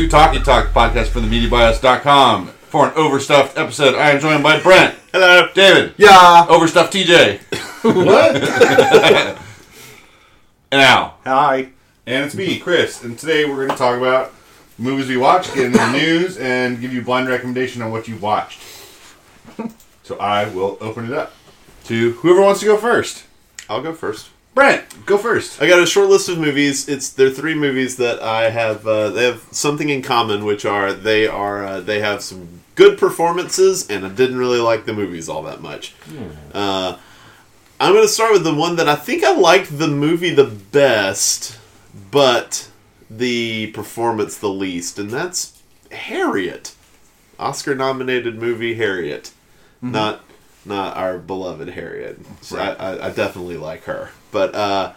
Hello, and to Talkie Talk, podcast from the MediaBias.com. For an overstuffed episode, I am joined by Brent. Hello. David. Yeah. Overstuffed TJ. What? And Al. Hi. And it's me, Chris. And today we're going to talk about movies we watched, get into the news, and give you a blind recommendation on what you watched. So I will open it up to whoever wants to go first. I'll go first. Brent, go first. I got a short list of movies. It's they're three movies that I have. Uh, they have something in common, which are they are uh, they have some good performances, and I didn't really like the movies all that much. Uh, I'm going to start with the one that I think I liked the movie the best, but the performance the least, and that's Harriet, Oscar-nominated movie Harriet, not not our beloved Harriet. So I, I, I definitely like her, but uh,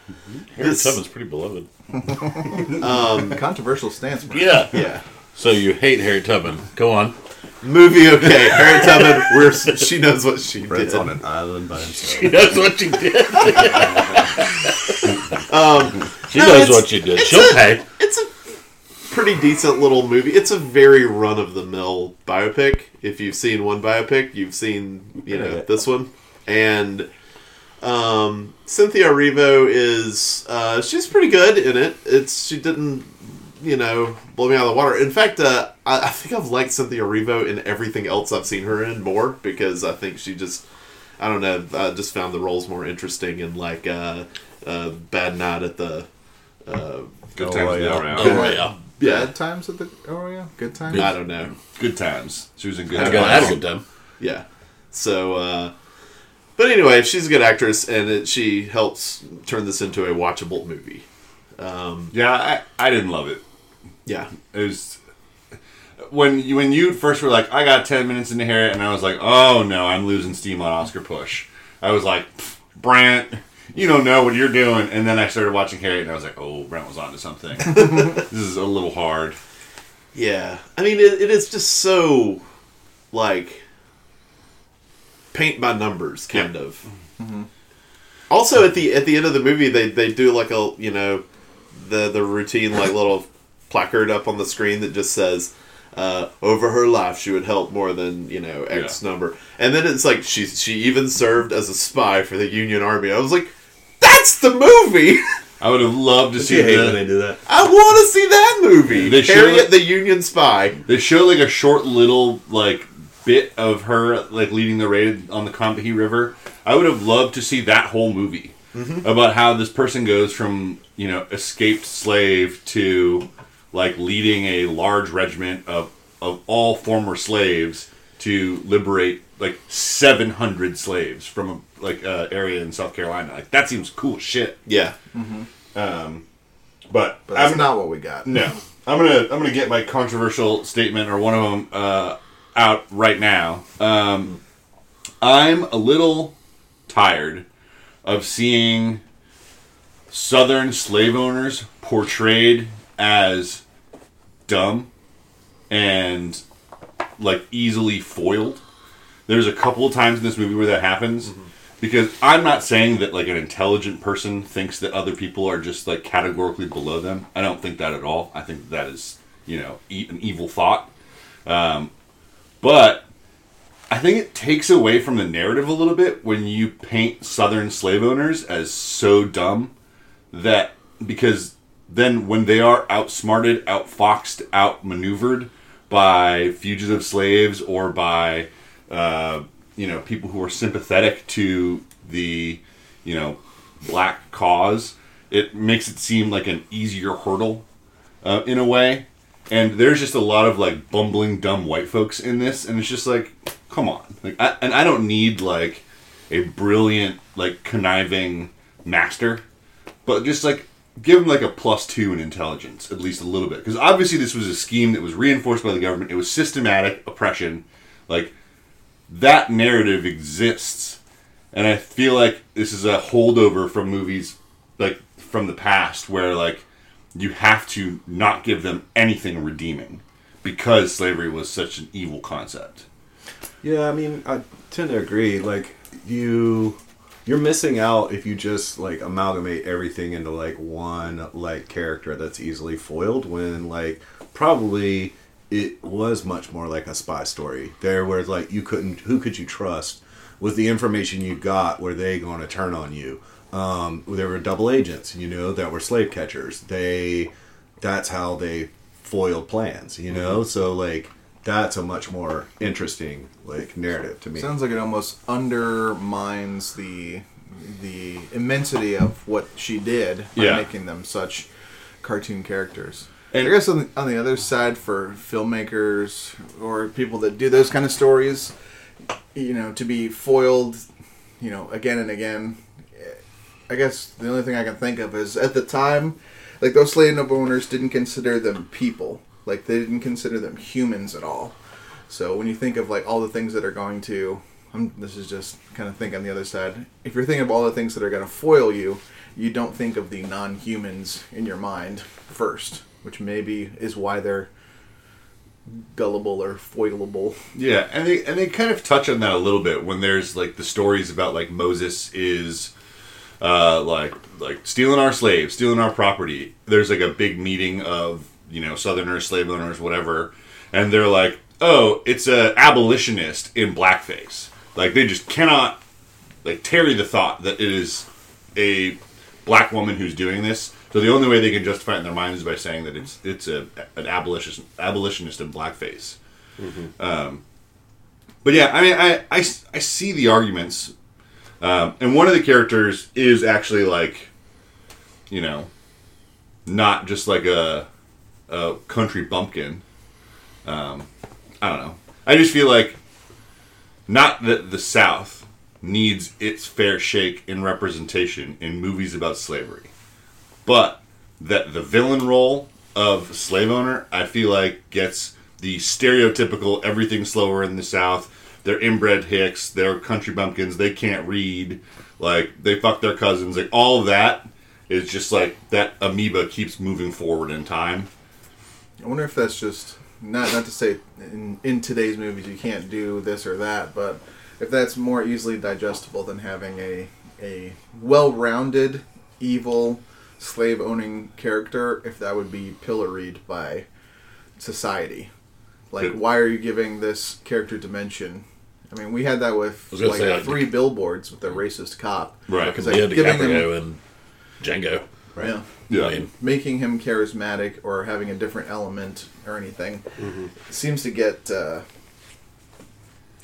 Harriet this- Tubman's pretty beloved. um, Controversial stance. Brent. Yeah. yeah. So you hate Harriet Tubman. Go on. Movie okay. Harriet Tubman, where she knows what she Brent's did. on an island by himself. She knows what she did. Um, She No, knows what she did. She'll a- pay. it's a pretty decent little movie. It's a very run of the mill biopic. If you've seen one biopic, you've seen you know this one. And um, Cynthia Erivo is uh, she's pretty good in it. It's she didn't you know blow me out of the water. In fact, uh, I, I think I've liked Cynthia Erivo in everything else I've seen her in more because I think she just I don't know. I just found the roles more interesting and like uh, uh, Bad Night at the. Uh, Good Oh, times yeah. around. Oh, yeah. yeah, Bad times at the. Oh yeah. Good times. I don't know. Good times. She was in good I times. got had a good time. Yeah. So, uh, but anyway, she's a good actress, and it, she helps turn this into a watchable movie. Um, Yeah, I, I didn't love it. yeah. It was when you when you first were like, I got ten minutes into Harriet, and I was like, oh no, I'm losing steam on Oscar Push. I was like, "Pff, Brent, you don't know what you're doing. And then I started watching Harriet, and I was like, oh, Brent was onto something. this is a little hard. Yeah. I mean, it, it is just so, like, paint by numbers, kind of. Also, at the at the end of the movie, they, they do like a you know, the the routine like little placard up on the screen that just says, uh, "Over her life, she would help more than you know X Yeah. number," and then it's like she she even served as a spy for the Union Army. I was like, "That's the movie! I would have loved to see You hate the- when they do that. I want to see that movie." They should- Harriet the Union Spy. They show like a short little like bit of her like leading the raid on the Combahee River. I would have loved to see that whole movie about how this person goes from you know escaped slave to like leading a large regiment of of all former slaves to liberate like 700 slaves from a like uh, area in South Carolina. Like that seems cool shit. Yeah. Um, but But that's I'm not what we got. no, I'm gonna I'm gonna get my controversial statement or one of them uh, out right now. Um, I'm a little tired of seeing Southern slave owners portrayed as dumb and like easily foiled. There's a couple of times in this movie where that happens. Because I'm not saying that like an intelligent person thinks that other people are just like categorically below them. I don't think that at all. I think that is you know e- an evil thought. Um, but I think it takes away from the narrative a little bit when you paint Southern slave owners as so dumb that because then when they are outsmarted, outfoxed, outmaneuvered by fugitive slaves or by uh, you know people who are sympathetic to the you know black cause, it makes it seem like an easier hurdle uh, in a way. And there's just a lot of like bumbling dumb white folks in this, and it's just like, come on, like, I, and I don't need like a brilliant like conniving master, but just like give him like a plus two in intelligence, at least a little bit, because obviously this was a scheme that was reinforced by the government. It was systematic oppression, like that narrative exists, and I feel like this is a holdover from movies like from the past where like you have to not give them anything redeeming because slavery was such an evil concept. Yeah, I mean, I tend to agree. Like, you you're missing out if you just like amalgamate everything into like one like character that's easily foiled when like probably it was much more like a spy story there where like you couldn't who could you trust with the information you got were they going to turn on you um there were double agents you know that were slave catchers they that's how they foiled plans you know so like that's a much more interesting like narrative to me Sounds like it almost undermines the the immensity of what she did by Yeah. making them such cartoon characters. And- I guess on the, on the other side, for filmmakers or people that do those kind of stories, you know, to be foiled, you know, again and again. I guess the only thing I can think of is at the time, like those slave owners didn't consider them people. Like they didn't consider them humans at all. So when you think of like all the things that are going to, I'm, this is just kind of think on the other side. If you're thinking of all the things that are going to foil you, you don't think of the non-humans in your mind first, which maybe is why they're gullible or foilable. Yeah, and they and they kind of touch on that a little bit when there's like the stories about like Moses is uh like like stealing our slaves, stealing our property. There's like a big meeting of, you know, southerners, slave owners, whatever, and they're like, "Oh, it's a abolitionist in blackface." Like they just cannot like tarry the thought that it is a black woman who's doing this. So the only way they can justify it in their minds is by saying that it's it's a an abolitionist abolitionist in blackface. Um, but yeah, I mean, I, I, I see the arguments, um, and one of the characters is actually like, you know, not just like a a country bumpkin. Um, I don't know. I just feel like not that the South needs its fair shake in representation in movies about slavery, but that the villain role of slave owner, I feel like gets the stereotypical everything slower in the South. They're inbred hicks. They're country bumpkins. They can't read. Like they fuck their cousins. Like all that is just like that amoeba keeps moving forward in time. I wonder if that's just not not to say in, in today's movies you can't do this or that, but if that's more easily digestible than having a a well-rounded evil slave owning character, if that would be pilloried by society. Like, why are you giving this character dimension? I mean, we had that with was like say, like, three billboards with the racist cop. Right. Because Because like, yeah, giving him, and Django. yeah, Yeah. I mean, making him charismatic or having a different element or anything seems to get uh,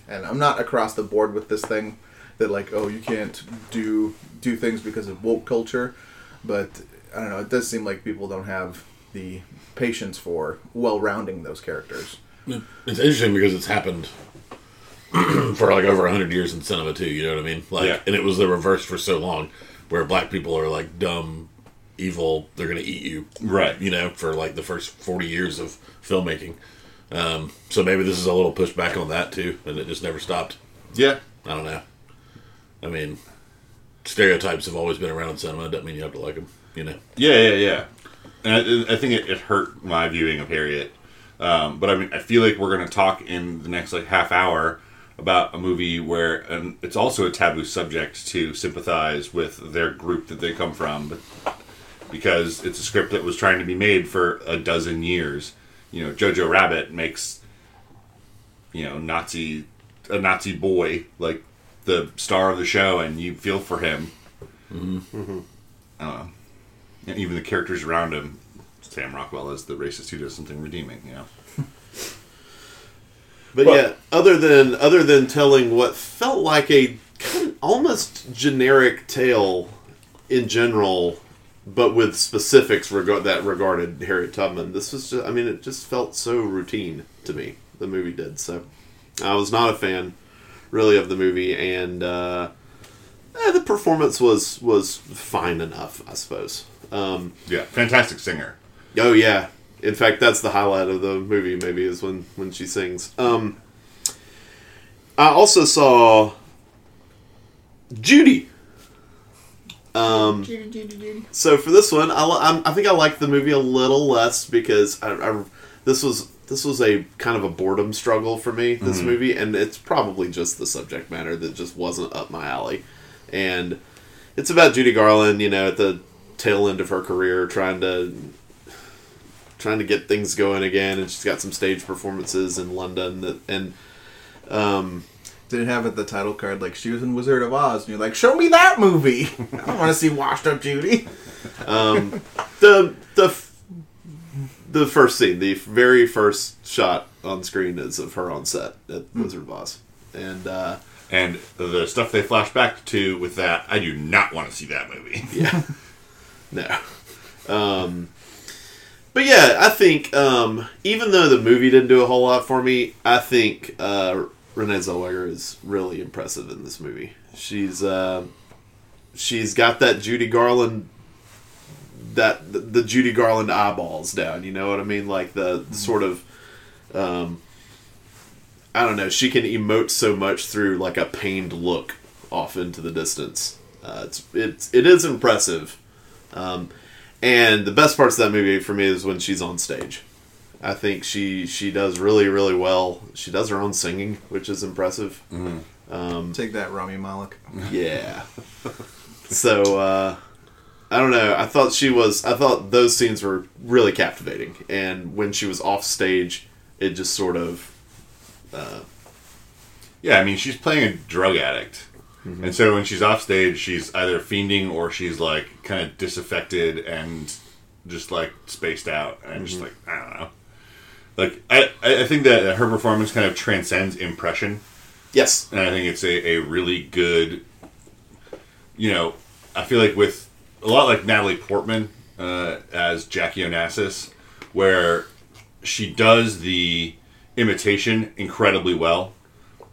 and i'm not across the board with this thing that like oh you can't do do things because of woke culture but i don't know it does seem like people don't have the patience for well rounding those characters it's interesting because it's happened for like over hundred years in cinema too. You know what I mean? Like, Yeah. and it was the reverse for so long, where black people are like dumb, evil. They're gonna eat you, Right. You know, for like the first forty years of filmmaking. Um, so maybe this is a little pushback on that too, and it just never stopped. Yeah. I don't know. I mean, stereotypes have always been around in cinema. Doesn't mean you have to like them. You know. Yeah, yeah, yeah. And I, I think it, it hurt my viewing of Harriet. Um, but I mean, I feel like we're going to talk in the next like half hour about a movie where and it's also a taboo subject to sympathize with their group that they come from, but because it's a script that was trying to be made for a dozen years. You know, Jojo Rabbit makes you know Nazi a Nazi boy like the star of the show, and you feel for him. I don't know. And even the characters around him, Sam Rockwell is the racist who does something redeeming. You know. But yeah, other than other than telling what felt like a kind of almost generic tale in general, but with specifics regard that regarded Harriet Tubman, this was just, I mean, it just felt so routine to me. The movie did so. I was not a fan, really, of the movie, and uh, eh, the performance was was fine enough, I suppose. Um, Yeah, fantastic singer. Oh yeah. In fact, that's the highlight of the movie. Maybe is when when she sings. Um, I also saw Judy. Um, so for this one, I, li- I'm- I think I liked the movie a little less because I, I this was this was a kind of a boredom struggle for me. This movie, and it's probably just the subject matter that just wasn't up my alley. and it's about Judy Garland, you know, at the tail end of her career, trying to trying to get things going again, and she's got some stage performances in London that and um, Did it have at the title card like she was in Wizard of Oz, and you're like, show me that movie. I don't want to see washed up Judy. um, the the the first scene, the very first shot on screen is of her on set at Wizard of Oz, and uh, And the stuff they flash back to with that, I do not want to see that movie. yeah, no. Um, but yeah, I think um, even though the movie didn't do a whole lot for me, I think uh, Renee Zellweger is really impressive in this movie. She's uh, she's got that Judy Garland that the, the Judy Garland eyeballs down. You know what I mean? Like the, the sort of um, I don't know. She can emote so much through like a pained look off into the distance. Uh, it's it's it is impressive. Um, and the best parts of that movie for me is when she's on stage. I think she she does really really well. She does her own singing, which is impressive. Take that, Rami Malek. Yeah. so uh, I don't know. I thought she was. I thought those scenes were really captivating, and when she was off stage, it just sort of. Uh, Yeah, I mean, she's playing a drug addict. And so when she's off stage, she's either fiending or she's like kind of disaffected and just like spaced out. And I'm just like, I don't know. Like, I, I I think that her performance kind of transcends impression. yes. And I think it's a, a really good, you know, I feel like with a lot like Natalie Portman uh, as Jackie Onassis, where she does the imitation incredibly well,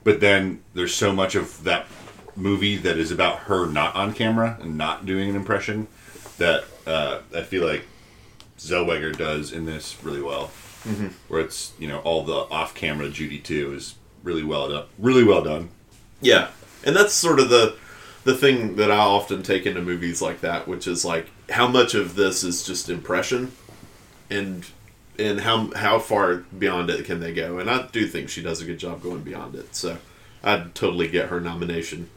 but then there's so much of that movie that is about her not on camera and not doing an impression that uh, I feel like Zellweger does in this really well. Mm-hmm. Where it's you know all the off-camera Judy too is really well done, really well done. Yeah, and that's sort of the the thing that I often take into movies like that, which is like how much of this is just impression, and and how how far beyond it can they go? And I do think she does a good job going beyond it. So I'd totally get her nomination.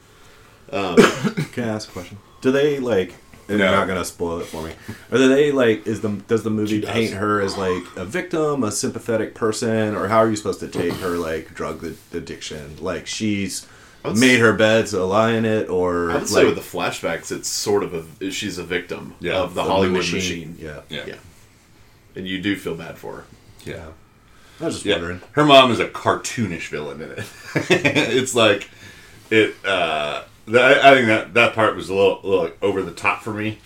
Can I ask a question? Do they like? and No. You're not gonna spoil it for me. Or do they like? Is the does the movie does. paint her as like a victim, a sympathetic person, or how are you supposed to take her like drug addiction? Like she's would made s- her bed, so lie in it, or I would like, say with the flashbacks, it's sort of a she's a victim Yeah, of the of Hollywood machine. Yeah, Yeah. yeah, and you do feel bad for her. Yeah. I was just Yeah. wondering. Her mom is a cartoonish villain in it. it's like it. Uh, that, I think that that part was a little, a little over the top for me.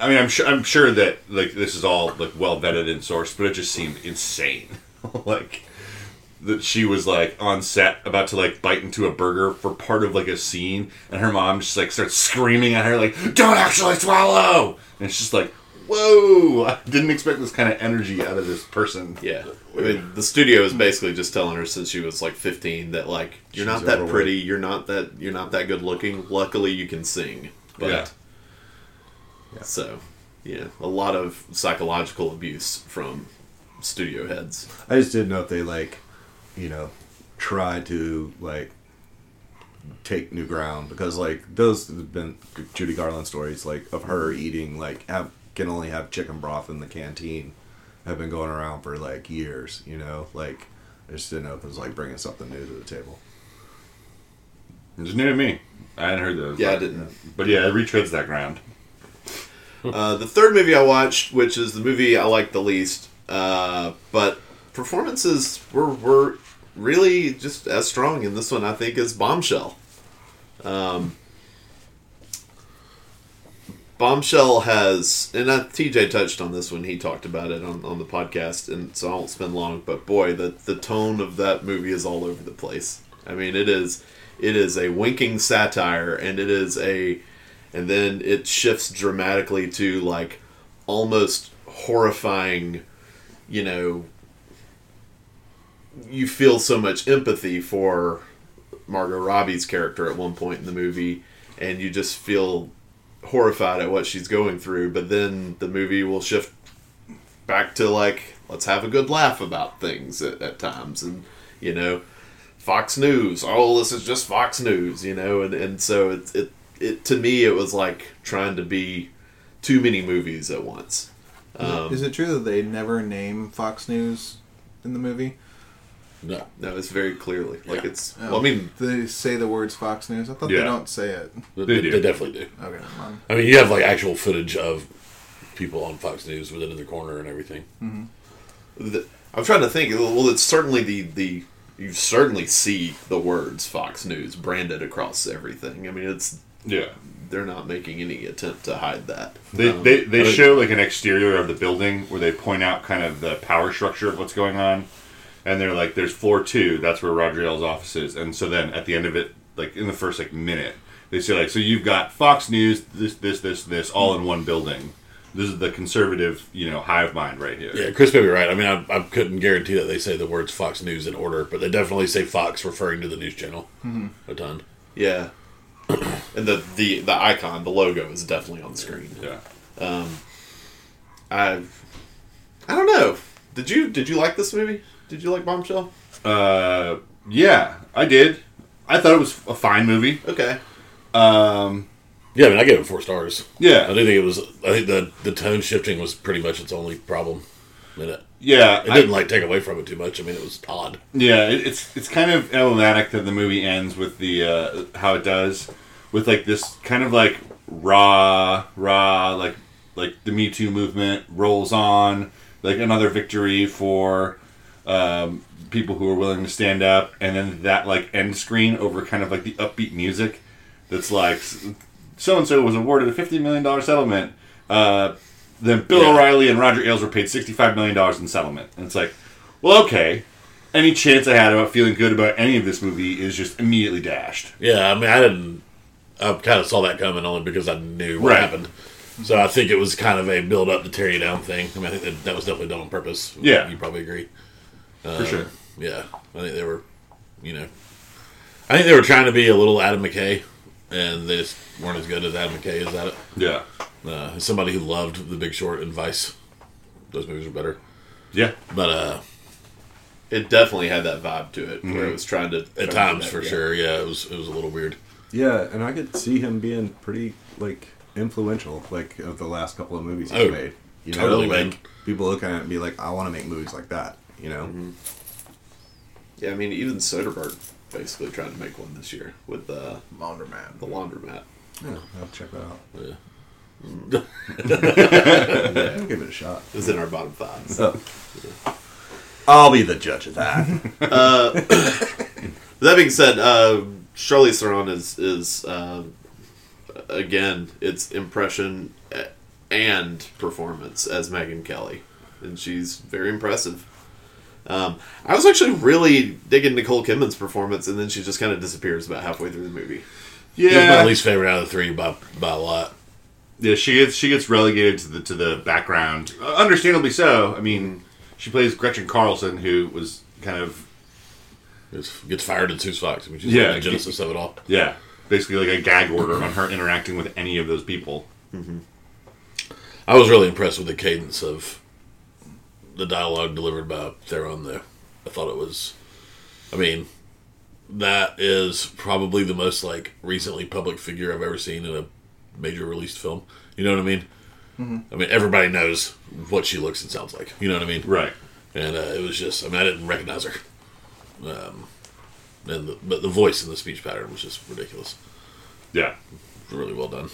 I mean, I'm sure I'm sure that like this is all like well vetted and sourced, but it just seemed insane. like that she was like on set about to like bite into a burger for part of like a scene, and her mom just like starts screaming at her like, "Don't actually swallow!" And it's just like, whoa! I didn't expect this kind of energy out of this person. Yeah, I mean, the studio is basically just telling her since she was like 15 that like you're She's not that overweight. pretty, you're not that you're not that good looking. Luckily, you can sing, but Yeah. so yeah, a lot of psychological abuse from studio heads. I just didn't know if they like, you know, tried to like take new ground because like those have been Judy Garland stories like of her eating like have can only have chicken broth in the canteen have been going around for like years. You know, like I just didn't know if it was like bringing something new to the table. It's new to me. I hadn't heard those. Yeah, I but- didn't. But yeah, it retreads that ground. Uh, the third movie I watched, which is the movie I like the least, uh, but performances were were really just as strong in this one. I think is Bombshell. Um, Bombshell has, and TJ touched on this when he talked about it on, on the podcast, and so I won't spend long. But boy, the the tone of that movie is all over the place. I mean, it is it is a winking satire, and it is a, and then it shifts dramatically to like almost horrifying, you know. You feel so much empathy for Margot Robbie's character at one point in the movie, and you just feel horrified at what she's going through. But then the movie will shift back to like, let's have a good laugh about things at, at times, and you know, Fox News. Oh, this is just Fox News, you know, and and so it it it to me it was like trying to be too many movies at once. Um, Is it true that they never name Fox News in the movie? No. no, it's very clearly like Yeah. it's. Oh, Well, I mean, they say the words Fox News. I thought Yeah. they don't say it. They, They they definitely do. Okay, um, I mean, you have like actual footage of people on Fox News with it in the corner and everything. the, I'm trying to think. Well, it's certainly the the you certainly see the words Fox News branded across everything. I mean, it's Yeah. they're not making any attempt to hide that. They, Um, they, they show like an exterior of the building where they point out kind of the power structure of what's going on, and they're like, "There's floor two. That's where Roger Ailes' office is." And so then at the end of it, like in the first like minute, they say like, "So you've got Fox News, this, this, this, this, all in one building. This is the conservative, you know, hive mind right here." Yeah, Chris may be right. I mean, I, I couldn't guarantee that they say the words Fox News in order, but they definitely say Fox, referring to the news channel a ton. yeah. and the, the the icon, the logo is definitely on the screen. Yeah. Um, I I don't know. Did you did you like this movie? Did you like Bombshell? Uh, yeah, I did. I thought it was a fine movie. Okay. Um, Yeah, I mean, I gave it four stars. Yeah, I do think it was. I think the the tone shifting was pretty much its only problem in it. yeah. It didn't like take away from it too much. I mean, it was odd. Yeah, it, it's it's kind of emblematic that the movie ends with the uh, how it does, with like this kind of like raw, raw, like like the Me Too movement rolls on, like another victory for um, people who are willing to stand up, and then that like end screen over kind of like the upbeat music, that's like so and so was awarded a fifty million dollar settlement. Uh, then Bill Yeah. O'Reilly and Roger Ailes were paid sixty-five million dollars in settlement, and it's like, well, okay. Any chance I had about feeling good about any of this movie is just immediately dashed. Yeah, I mean, I didn't. I kind of saw that coming only because I knew what Right. happened. So I think it was kind of a build up to tear you down thing. I mean, I think that, that was definitely done on purpose. Yeah. you probably agree. For sure. Yeah, I think they were, you know, I think they were trying to be a little Adam McKay, and they just weren't as good as Adam McKay is at it. Yeah. Uh, as somebody who loved The Big Short and Vice, those movies are better. Yeah. But uh, It definitely had that vibe to it, where it was trying to at times, for sure, yeah, it was it was a little weird. Yeah, and I could see him being pretty like influential, like of the last couple of movies he's Oh, made. You know, totally, man. like people look at it and be like, I want to make movies like that. You know, mm-hmm. Yeah, I mean, even Soderbergh basically trying to make one this year with the Laundromat. the laundromat. yeah, I'll check that out. Yeah. I'll mm-hmm. give it a shot. It was in our bottom five. So, oh. I'll be the judge of that. Uh, that being said, uh, Charlize Theron is is uh, again its impression uh, and performance as Megyn Kelly, and she's very impressive. Um, I was actually really digging Nicole Kidman's performance, and then she just kind of disappears about halfway through the movie. Was my least favorite out of the three by by a lot. Yeah, she gets she gets relegated to the to the background. Uh, understandably so. I mean, she plays Gretchen Carlson, who was kind of Gets, gets fired in two Fox. I mean, she's Yeah. like the genesis of it all. yeah, basically like a gag order on her interacting with any of those people. I was really impressed with the cadence of the dialogue delivered by Theron, though. I thought it was. I mean, that is probably the most like recently public figure I've ever seen in a major released film. You know what I mean? I mean, everybody knows what she looks and sounds like. You know what I mean? Right. And uh, it was just. I mean, I didn't recognize her. Um, and the, but the voice and the speech pattern was just ridiculous. Yeah. Really well done.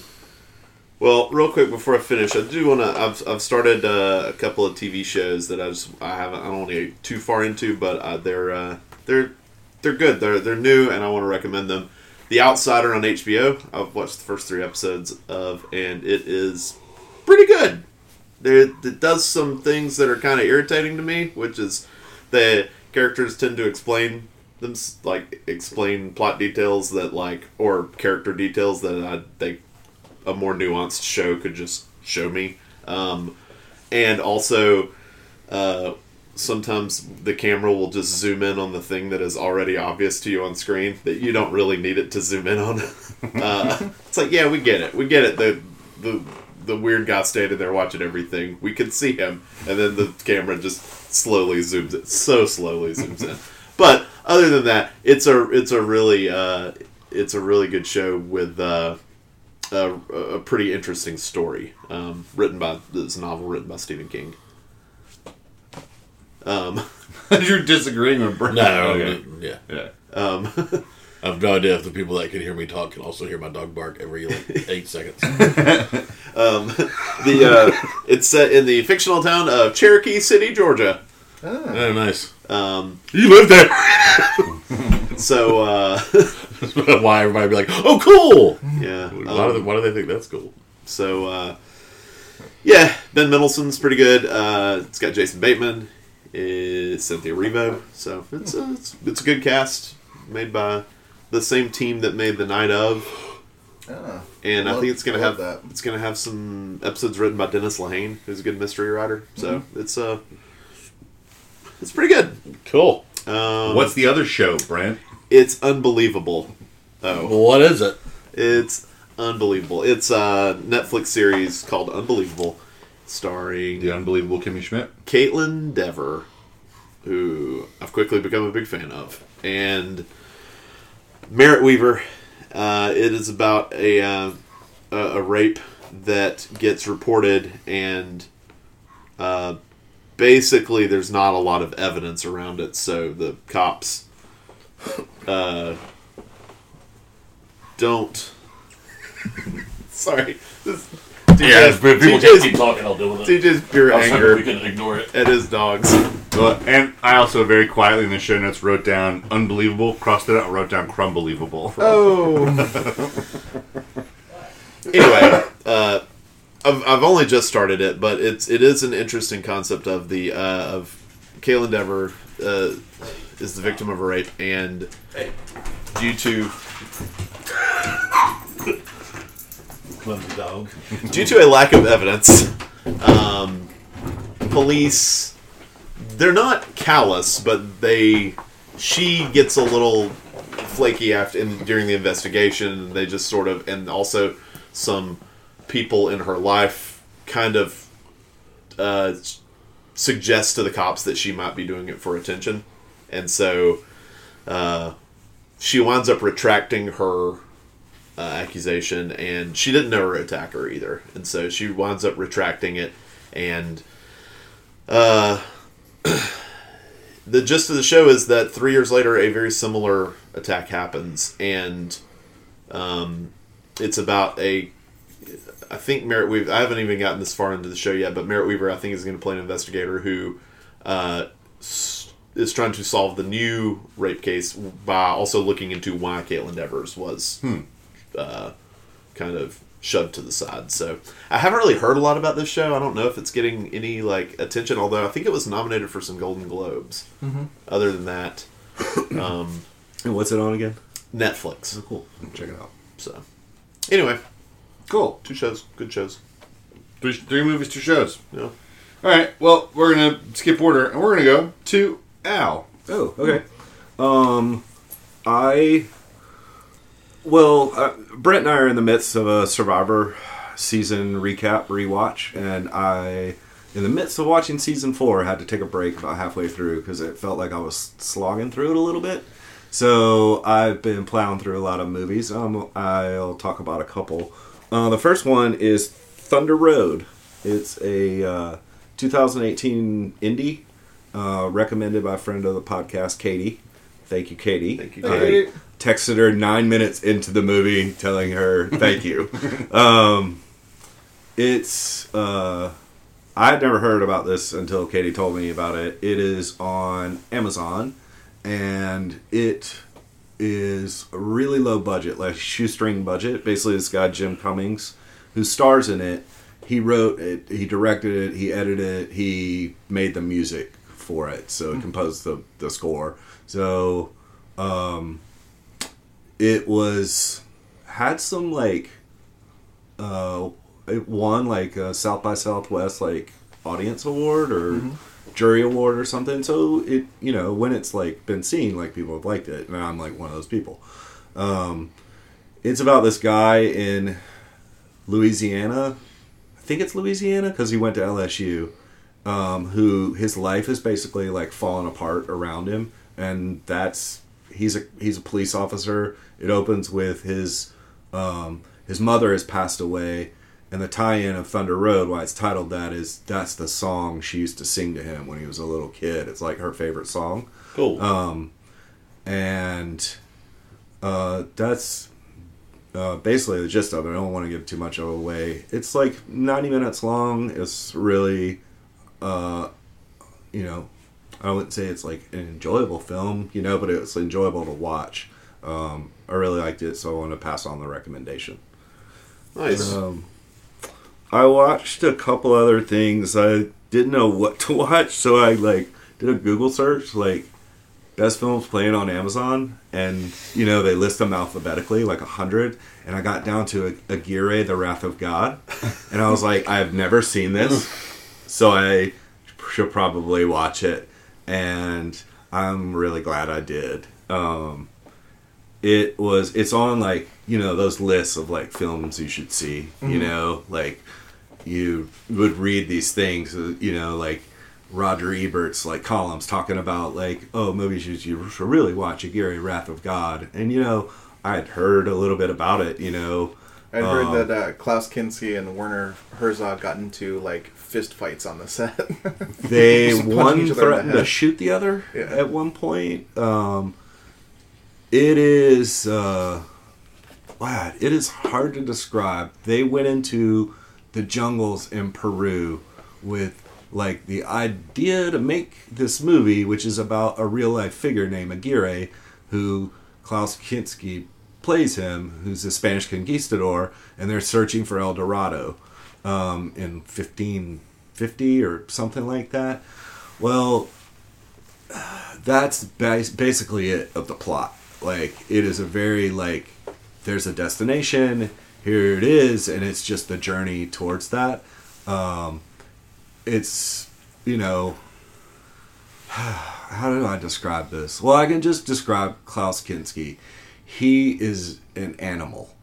Well, real quick before I finish, I do want to. I've, I've started uh, a couple of TV shows that I just I haven't I don't want to get too far into, but uh, they're uh, they're they're good. They're they're new, and I want to recommend them. The Outsider on HBO. I've watched the first three episodes of, and it is pretty good. There, it does some things that are kind of irritating to me, which is the characters tend to explain them like explain plot details that like or character details that I think a more nuanced show could just show me. Um, and also, uh, sometimes the camera will just zoom in on the thing that is already obvious to you on screen that you don't really need it to zoom in on. uh, it's like, yeah, we get it. We get it. The, the, the weird guy standing there watching everything, we could see him. And then the camera just slowly zooms in. So slowly zooms in. But other than that, it's a, it's a really, uh, it's a really good show with, uh, a, a pretty interesting story, um, written by this novel written by Stephen King. Um, You're disagreeing with Brent. No, Okay. yeah. Yeah. um, I have no idea if the people that can hear me talk can also hear my dog bark every like eight seconds. the uh, it's set in the fictional town of Cherokee City, Georgia. Oh, nice. Um, You live there. so uh, Why everybody be like, oh, cool. yeah, why, do they, um, why do they think that's cool? so uh, yeah, Ben Mendelsohn's pretty good. Uh, it's got Jason Bateman, it's Cynthia Erivo. So it's a, it's, it's a good cast made by the same team that made The Night of. Ah, and I Love- think it's gonna have that. it's gonna have some episodes written by Dennis Lehane, who's a good mystery writer. So Mm-hmm. it's uh it's pretty good. Cool. Um, What's the other show, Brent? It's unbelievable. Oh, what is it? it's unbelievable. It's a Netflix series called Unbelievable, starring The unbelievable Kimmy Schmidt. Kaitlyn Dever, who I've quickly become a big fan of, and Merritt Wever. Uh, it is about a, uh, a a rape that gets reported, and uh, basically there's not a lot of evidence around it, so the cops uh, don't. Sorry, this, Yeah, but people TJ's, just keep talking. I'll deal with it. TJ's pure I was anger we can ignore it. at his dogs. Well, and I also very quietly in the show notes wrote down unbelievable, crossed it out, wrote down crumbelievable. Oh, anyway, uh, I've, I've only just started it, but it's it is an interesting concept of the uh, of Kaitlyn Dever uh, is the victim of a rape, and due to Clumsy dog. due to a lack of evidence, um, police they're not callous, but they she gets a little flaky after in, during the investigation. They just sort of and also some people in her life kind of uh, suggest to the cops that she might be doing it for attention, and so uh, she winds up retracting her uh, accusation, and she didn't know her attacker either, and so she winds up retracting it, and uh, the gist of the show is that three years later, a very similar attack happens, and um, it's about a. I think Merritt Wever. I haven't even gotten this far into the show yet, but Merritt Wever, I think, is going to play an investigator who uh, is trying to solve the new rape case by also looking into why Kaitlyn Devers was uh, kind of shoved to the side. So I haven't really heard a lot about this show. I don't know if it's getting any like attention, although I think it was nominated for some Golden Globes. Other than that, um, And what's it on again? Netflix. Cool. Check it out. So anyway, Cool. two shows, good shows. Three, three movies, two shows. Yeah. All right. Well, we're gonna skip order, and we're gonna go to Al. Oh, okay. Um, I. Well, uh, Brent and I are in the midst of a Survivor season recap rewatch, and I, in the midst of watching season four, had to take a break about halfway through because it felt like I was slogging through it a little bit. So I've been plowing through a lot of movies. Um, I'll talk about a couple. Uh, the first one is Thunder Road. It's a uh, 2018 indie uh, recommended by a friend of the podcast, Katie. Thank you, Katie. Thank you, I Katie. texted her nine minutes into the movie, telling her thank you. um, it's uh, I had never heard about this until Katie told me about it. It is on Amazon, and it is a really low budget, like shoestring budget. Basically, this guy Jim Cummings, who stars in it, he wrote it, he directed it, he edited it, he made the music for it, so he composed the the score. So, um, it was had some like uh it won like a south by southwest like audience award or jury award or something. So it you know when it's like been seen like people have liked it and i'm like one of those people. Um it's about this guy in louisiana. I think it's louisiana because he went to lsu um, who his life is basically like falling apart around him, and that's he's a he's a police officer. It opens with his um, his mother has passed away, and the tie-in of Thunder Road, why it's titled that, is that's the song she used to sing to him when he was a little kid. It's like her favorite song Cool. and uh, that's uh, basically the gist of it. I don't want to give too much of away. It's like 90 minutes long. It's really, uh, you know, I wouldn't say it's like an enjoyable film, you know, but it's enjoyable to watch. Um, I really liked it, so I want to pass on the recommendation. Nice. Um, I watched a couple other things. I didn't know what to watch, so I like did a Google search, like best films playing on Amazon, and you know they list them alphabetically, like a hundred. And I got down to Aguirre, The Wrath of God, and I was like, I've never seen this, so I should probably watch it, and I'm really glad I did. Um, it was it's on like you know those lists of like films you should see you know? Like you would read these things uh, you know like roger ebert's like columns talking about like oh movies you should really watch aguirre wrath of god. And you know i had heard a little bit about it you know I heard Um, that uh, Klaus Kinski and Werner Herzog got into like fist fights on the set. they one threatened to shoot the other Yeah. at one point um it is uh wow it is hard to describe they went into the jungles in peru with like the idea to make this movie which is about a real life figure named aguirre who klaus kinski plays him who's a spanish conquistador and they're searching for el dorado um, in 1550 or something like that. Well, that's bas- basically it of the plot. Like, it is a very, like, there's a destination, here it is, and it's just the journey towards that. Um, it's, you know, how do I describe this? Well, I can just describe Klaus Kinski. He is an animal.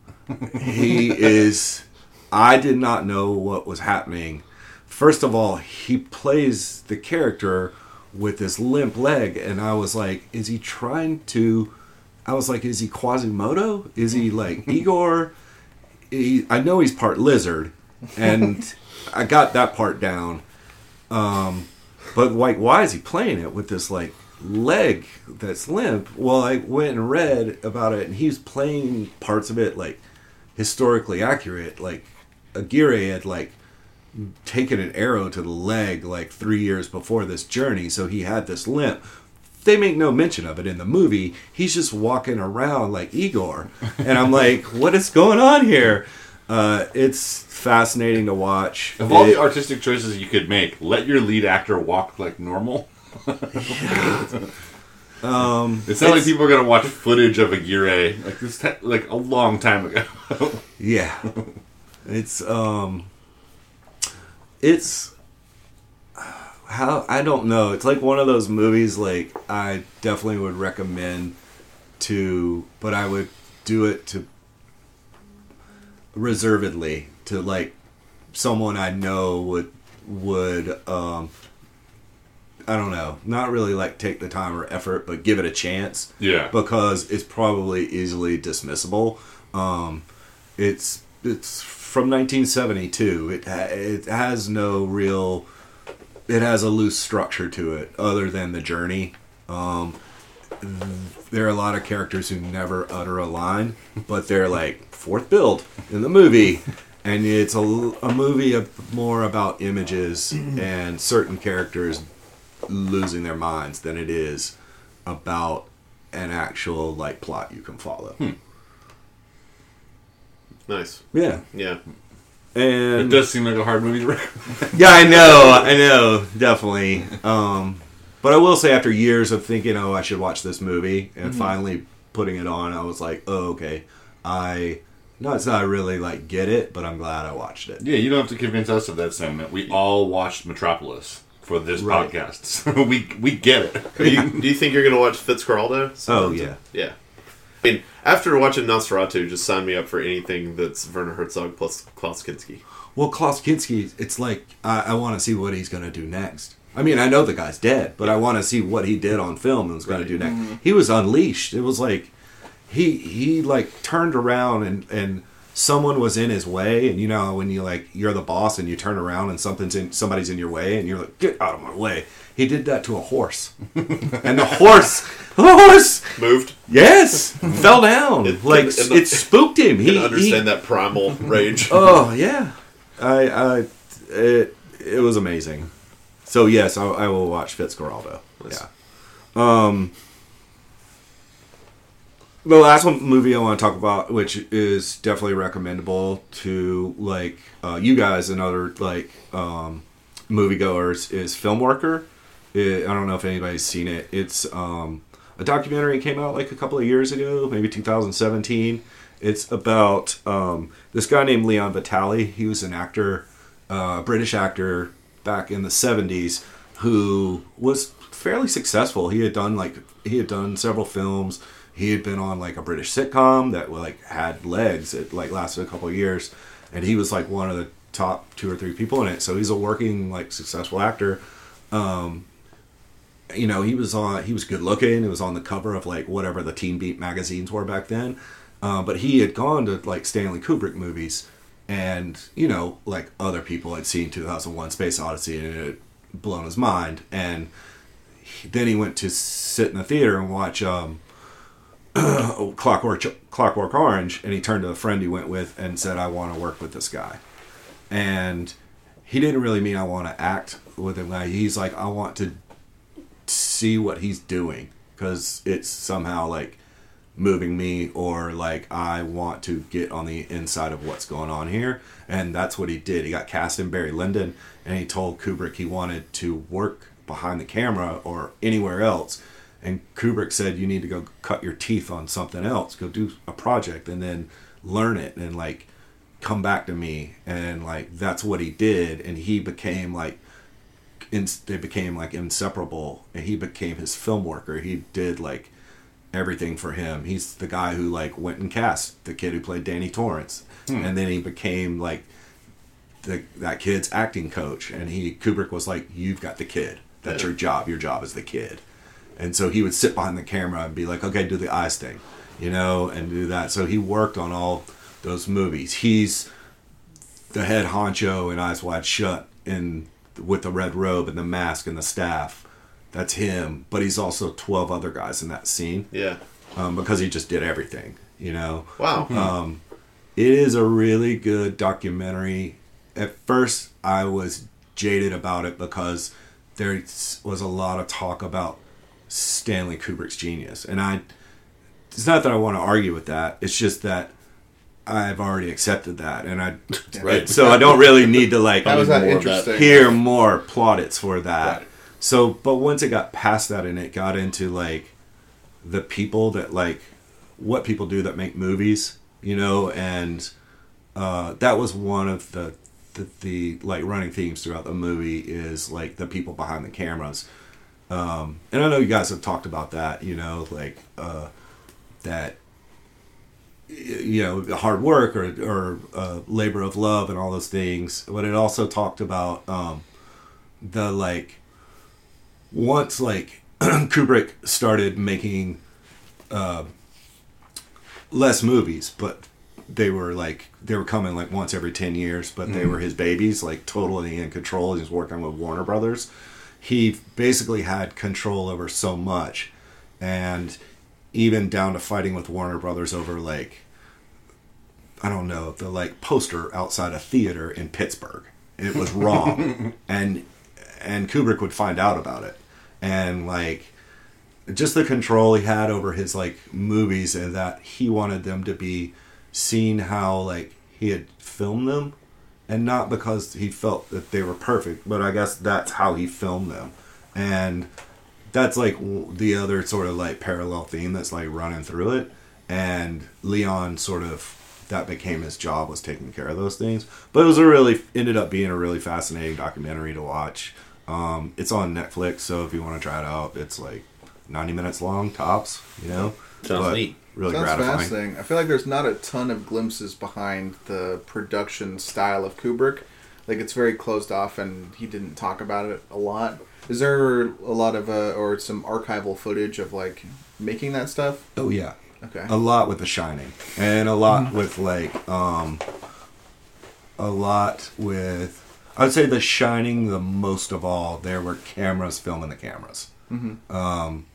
he is. I did not know what was happening. First of all, he plays the character with this limp leg, and I was like, is he trying to. I was like, is he Quasimodo? Is he like Igor? He, I know he's part lizard, and I got that part down. Um, but like, why is he playing it with this like leg that's limp? Well, I went and read about it, and he's playing parts of it like historically accurate. Like Aguirre had like taken an arrow to the leg like three years before this journey, so he had this limp. They make no mention of it in the movie. He's just walking around like Igor, and I'm like, what is going on here? Uh, it's fascinating to watch. Of all It- the artistic choices you could make, let your lead actor walk like normal. um, It's not like people are gonna watch footage of Aguirre like this, te- like a long time ago. Yeah. It's um it's how I don't know. It's like one of those movies like I definitely would recommend to but I would do it to reservedly to like someone I know would would um I don't know, not really like take the time or effort, but give it a chance yeah, because it's probably easily dismissible. Um, it's it's from 1972. It it has no real. It has a loose structure to it, other than the journey. Um, there are a lot of characters who never utter a line, but they're like fourth build in the movie, and it's a, a movie of more about images and certain characters losing their minds than it is about an actual like plot you can follow. Nice. Yeah, Yeah. And it does seem like a hard movie to recommend. yeah, I know, I know, definitely. Um, but I will say, after years of thinking, oh, I should watch this movie, and finally putting it on, I was like, oh, okay, I. No, it's not really like get it, but I'm glad I watched it. Yeah, you don't have to convince us of that sentiment. We all watched Metropolis for this Right. podcast, so we we get it. Are you, do you think you're going to watch Fitzcarraldo? Oh yeah, Yeah. I mean, after watching Nosferatu, just sign me up for anything that's Werner Herzog plus Klaus Kinski. Well, Klaus Kinski, it's like I, I want to see what he's going to do next. I mean, I know the guy's dead, but I want to see what he did on film and was going Right. to do next. He was unleashed. It was like he he like turned around and and someone was in his way, and you know when you like you're the boss and you turn around and something's in somebody's in your way, and you're like, get out of my way. He did that to a horse, and the horse, the horse, Moved. yes, fell down. It- like and the- it spooked him. He understand he- that primal rage. Oh yeah, I, I it it was amazing. So yes, I, I will watch Fitzcarraldo. Nice. Yeah. Um. The last one movie I want to talk about, which is definitely recommendable to like uh, you guys and other like um, moviegoers, is Film Worker. It, I don't know if anybody's seen it. It's um, a documentary came out like a couple of years ago, maybe 2017. It's about um, this guy named Leon Vitali. He was an actor, uh, British actor back in the 70s, who was fairly successful. He had done like he had done several films. He had been on like a British sitcom that like had legs. It like lasted a couple of years, and he was like one of the top two or three people in it. So he's a working like successful actor Um, you know, he was on. He was good looking. It was on the cover of like whatever the Teen Beat magazines were back then. Uh, but he had gone to like Stanley Kubrick movies, and you know, like other people had seen 2001: Space Odyssey, and it had blown his mind. And he, then he went to sit in the theater and watch um, Oh, Clockwork Clockwork Orange, and he turned to a friend he went with and said, "I want to work with this guy." And he didn't really mean I want to act with him. Like, He's like, I want to see what he's doing because it's somehow like moving me or like I want to get on the inside of what's going on here. And that's what he did. He got cast in Barry Lyndon and he told Kubrick he wanted to work behind the camera or anywhere else. And Kubrick said, You need to go cut your teeth on something else, go do a project and then learn it and like come back to me. And like that's what he did. And he became like in, they became like inseparable. And he became his film worker. He did like everything for him. He's the guy who like went and cast the kid who played danny torrance. Hmm. And then he became like the that kid's acting coach. And he kubrick was like you've got the kid. That's Yeah. your job. Your job is the kid and so he would sit behind the camera and be like okay do the eyes thing you know and do that so he worked on all those movies he's the head honcho in Eyes Wide Shut in with the red robe and the mask and the staff. That's him, but he's also twelve other guys in that scene Yeah. um, because he just did everything. You know, Wow. Um, it is a really good documentary. At first, I was jaded about it because there was a lot of talk about Stanley Kubrick's genius, and I. It's not that I want to argue with that. It's just that I've already accepted that, and I. Right. So I don't really need to like more hear more plaudits for that. Right. So, but once it got past that and it got into like the people that like what people do that make movies, you know, and uh, that was one of the, the the like running themes throughout the movie is like the people behind the cameras. Um, and I know you guys have talked about that, you know, like uh, that you know hard work or or uh, labor of love and all those things but it also talked about um the like once like kubrick started making uh less movies but they were like they were coming like once every 10 years but they were his babies like totally in control he was working with warner brothers he basically had control over so much and even down to fighting with warner brothers over like I don't know, the like poster outside a theater in Pittsburgh. It was wrong. and and Kubrick would find out about it. And like just the control he had over his like movies and that he wanted them to be seen how like he had filmed them and not because he felt that they were perfect, but I guess that's how he filmed them. And that's like the other sort of like parallel theme that's like running through it and leon sort of that became his job was taking care of those things but it was a really ended up being a really fascinating documentary to watch um, it's on netflix so if you want to try it out it's like 90 minutes long tops you know Sounds But neat. Really Sounds gratifying fascinating. I feel like there's not a ton of glimpses behind the production style of Kubrick. Like it's very closed off, and he didn't talk about it a lot. Is there a lot of uh, or some archival footage of like making that stuff? oh yeah Okay. a lot with The Shining, and a lot with like um, a lot with. I'd say The Shining the most of all. There were cameras filming the cameras. Um,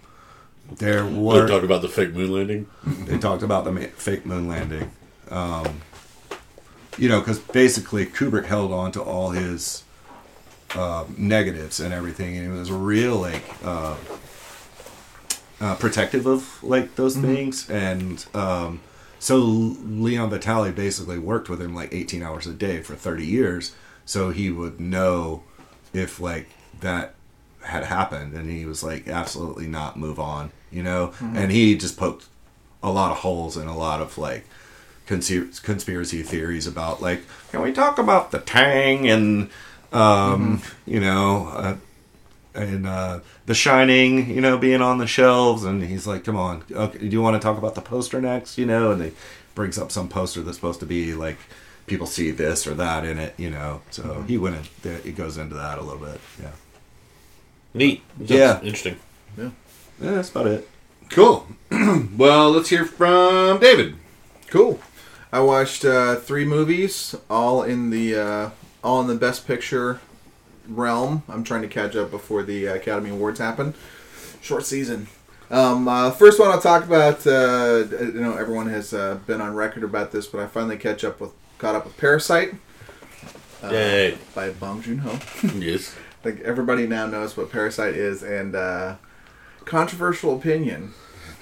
there We were talked about the fake moon landing. they talked about the ma- fake moon landing. Um, you know, because basically Kubrick held on to all his uh, negatives and everything, and he was real like uh, uh, protective of like those things. And um, so Leon Vitali basically worked with him like 18 hours a day for 30 years, so he would know if like that had happened, and he was like absolutely not move on, you know. And he just poked a lot of holes in a lot of like conspir- conspiracy theories about like can we talk about the tang and um you know uh, and uh the shining you know being on the shelves? And he's like come on okay do you want to talk about the poster next? You know? And he brings up some poster that's supposed to be like people see this or that in it you know? So he went in it goes into that a little bit yeah Neat. That's Yeah. Interesting. yeah yeah. that's about it Cool. well, let's hear from David. Cool. I watched uh, three movies, all in the uh, all in the Best Picture realm. I'm trying to catch up before the uh, Academy Awards happen. Short season. Um, uh, first one I'll talk about. Uh, you know, everyone has uh, been on record about this, but I finally catch up with caught up with Parasite uh, Yay. by Bong Joon Ho. Yes. Like everybody now knows what Parasite is, and uh, controversial opinion.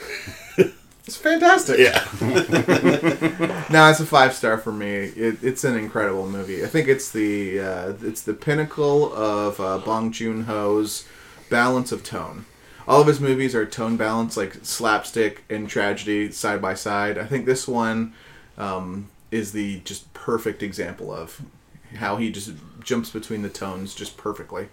it's fantastic. Yeah. No, it's a five star for me. It, it's an incredible movie. I think it's the uh, it's the pinnacle of uh, Bong Joon Ho's balance of tone. All of his movies are tone balanced, like slapstick and tragedy side by side. I think this one um, is the just perfect example of how he just jumps between the tones just perfectly.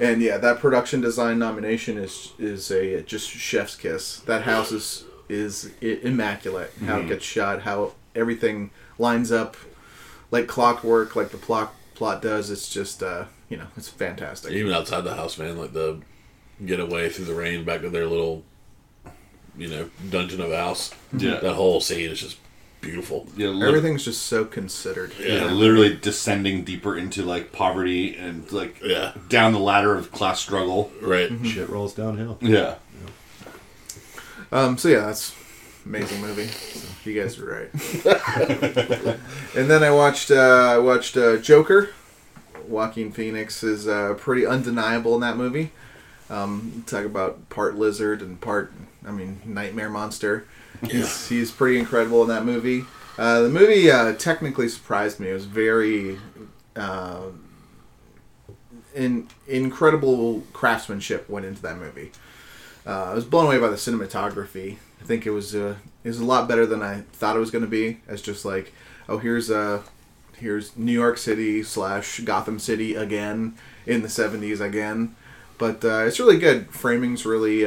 And yeah, that production design nomination is is a just chef's kiss. That house is is immaculate. How it gets shot, how everything lines up like clockwork, like the plot plot does. It's just uh, you know, it's fantastic. Even outside the house, man, like the getaway through the rain back to their little, you know, dungeon of a house. Yeah. That whole scene is just beautiful. Yeah, li- Everything's just so considered. yeah, literally descending deeper into like poverty and like Yeah. down the ladder of class struggle. Right. shit rolls downhill Yeah. Um, so yeah, that's amazing movie. So you guys are right. and then I watched uh, I watched uh, Joker. Joaquin Phoenix is uh, pretty undeniable in that movie. Um, talk about part lizard and part, I mean, nightmare monster. He's, he's pretty incredible in that movie. Uh, the movie uh, technically surprised me. It was very uh, in, incredible craftsmanship went into that movie. Uh, I was blown away by the cinematography. I think it was uh, it was a lot better than I thought it was going to be. As just like, oh, here's uh, here's New York City slash Gotham City again in the '70s again. But it's really good. Framing's really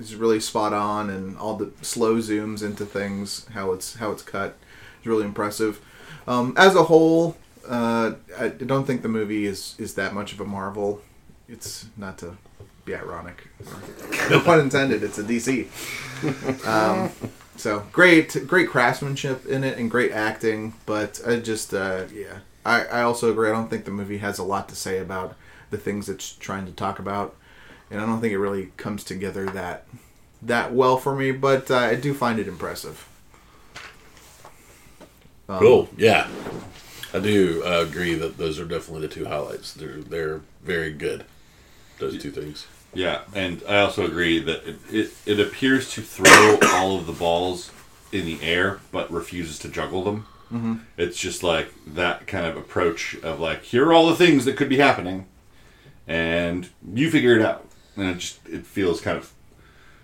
is really spot on, and all the slow zooms into things, how it's how it's cut, is really impressive. Um, as a whole, uh, I don't think the movie is is that much of a marvel. It's not to be ironic. No pun intended. It's a DC. Um, so great, great craftsmanship in it and great acting. But I just, uh, yeah, I, I also agree. I don't think the movie has a lot to say about the things it's trying to talk about, and I don't think it really comes together that that well for me. But uh, I do find it impressive. Um, Cool. Yeah. I do uh, agree that those are definitely the two highlights. They're they're very good. Those two things. Yeah, and I also agree that it, it, it appears to throw all of the balls in the air, but refuses to juggle them. Mm-hmm. It's just like that kind of approach of like, here are all the things that could be happening, and you figure it out. And it just it feels kind of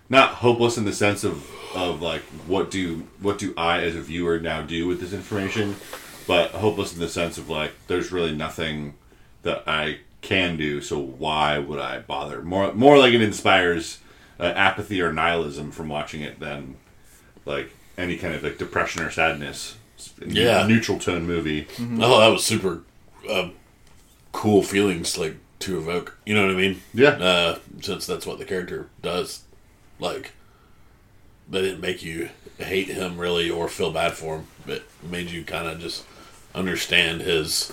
not hopeless in the sense of of like what do what do I as a viewer now do with this information, but hopeless in the sense of like there's really nothing that I can do. So why would I bother? More more like it inspires uh, apathy or nihilism from watching it than like any kind of like depression or sadness. Yeah. neutral tone movie. Oh, that was super uh, cool feelings like to evoke. You know what I mean? Yeah. Uh, since that's what the character does. Like, they didn't make you hate him really or feel bad for him. It made you kind of just understand his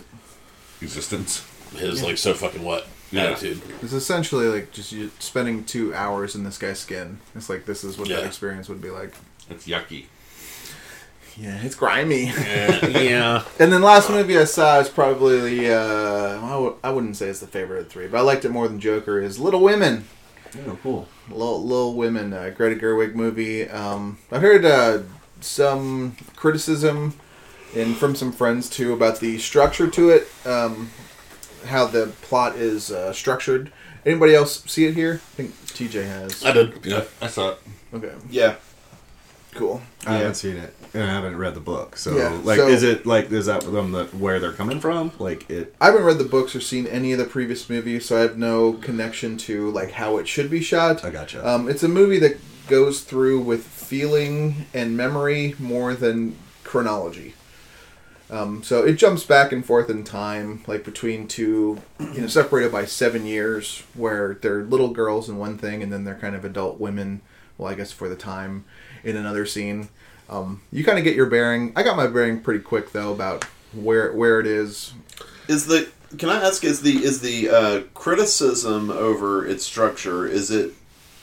Existence. his like so fucking what Yeah. attitude. It's essentially like just you spending two hours in this guy's skin. It's like this is what that experience would be like. It's yucky. Yeah, it's grimy. yeah. and then last movie I saw is probably the uh, I w- I wouldn't say it's the favorite of the three, but I liked it more than Joker. Is Little Women. Oh, cool. Little, Little Women, uh, Greta Gerwig movie. Um, I've heard uh, some criticism and from some friends too about the structure to it, um, how the plot is uh, structured. Anybody else see it here? I think TJ has. I did. Yeah. I saw it. Okay, Yeah. cool. I Yeah. haven't seen it. And I haven't read the book. So, Yeah, like, so- is it like is that them the, where they're coming from? Like it. I haven't read the books or seen any of the previous movies, so I have no connection to like how it should be shot. I gotcha. Um, it's a movie that goes through with feeling and memory more than chronology. Um, so it jumps back and forth in time, like between two, you know, separated by seven years, where they're little girls in one thing, and then they're kind of adult women. Well, I guess for the time, in another scene. Um, you kind of get your bearing. I got my bearing pretty quick though about where where it is. Is the can I ask is the is the uh, criticism over its structure is it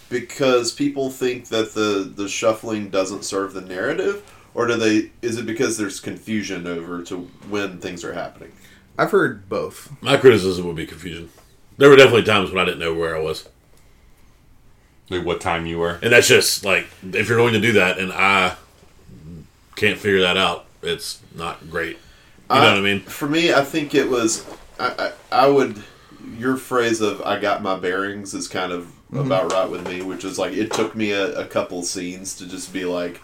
because people think that the the shuffling doesn't serve the narrative or do they is it because there's confusion over to when things are happening? I've heard both. My criticism would be confusion. There were definitely times when I didn't know where I was. Like what time you were. And that's just like if you're going to do that and I can't figure that out, it's not great. You know what I mean? For me, I think it was I, I, I would your phrase of "I got my bearings" is kind of mm-hmm. about right with me, which is like it took me a, a couple scenes to just be like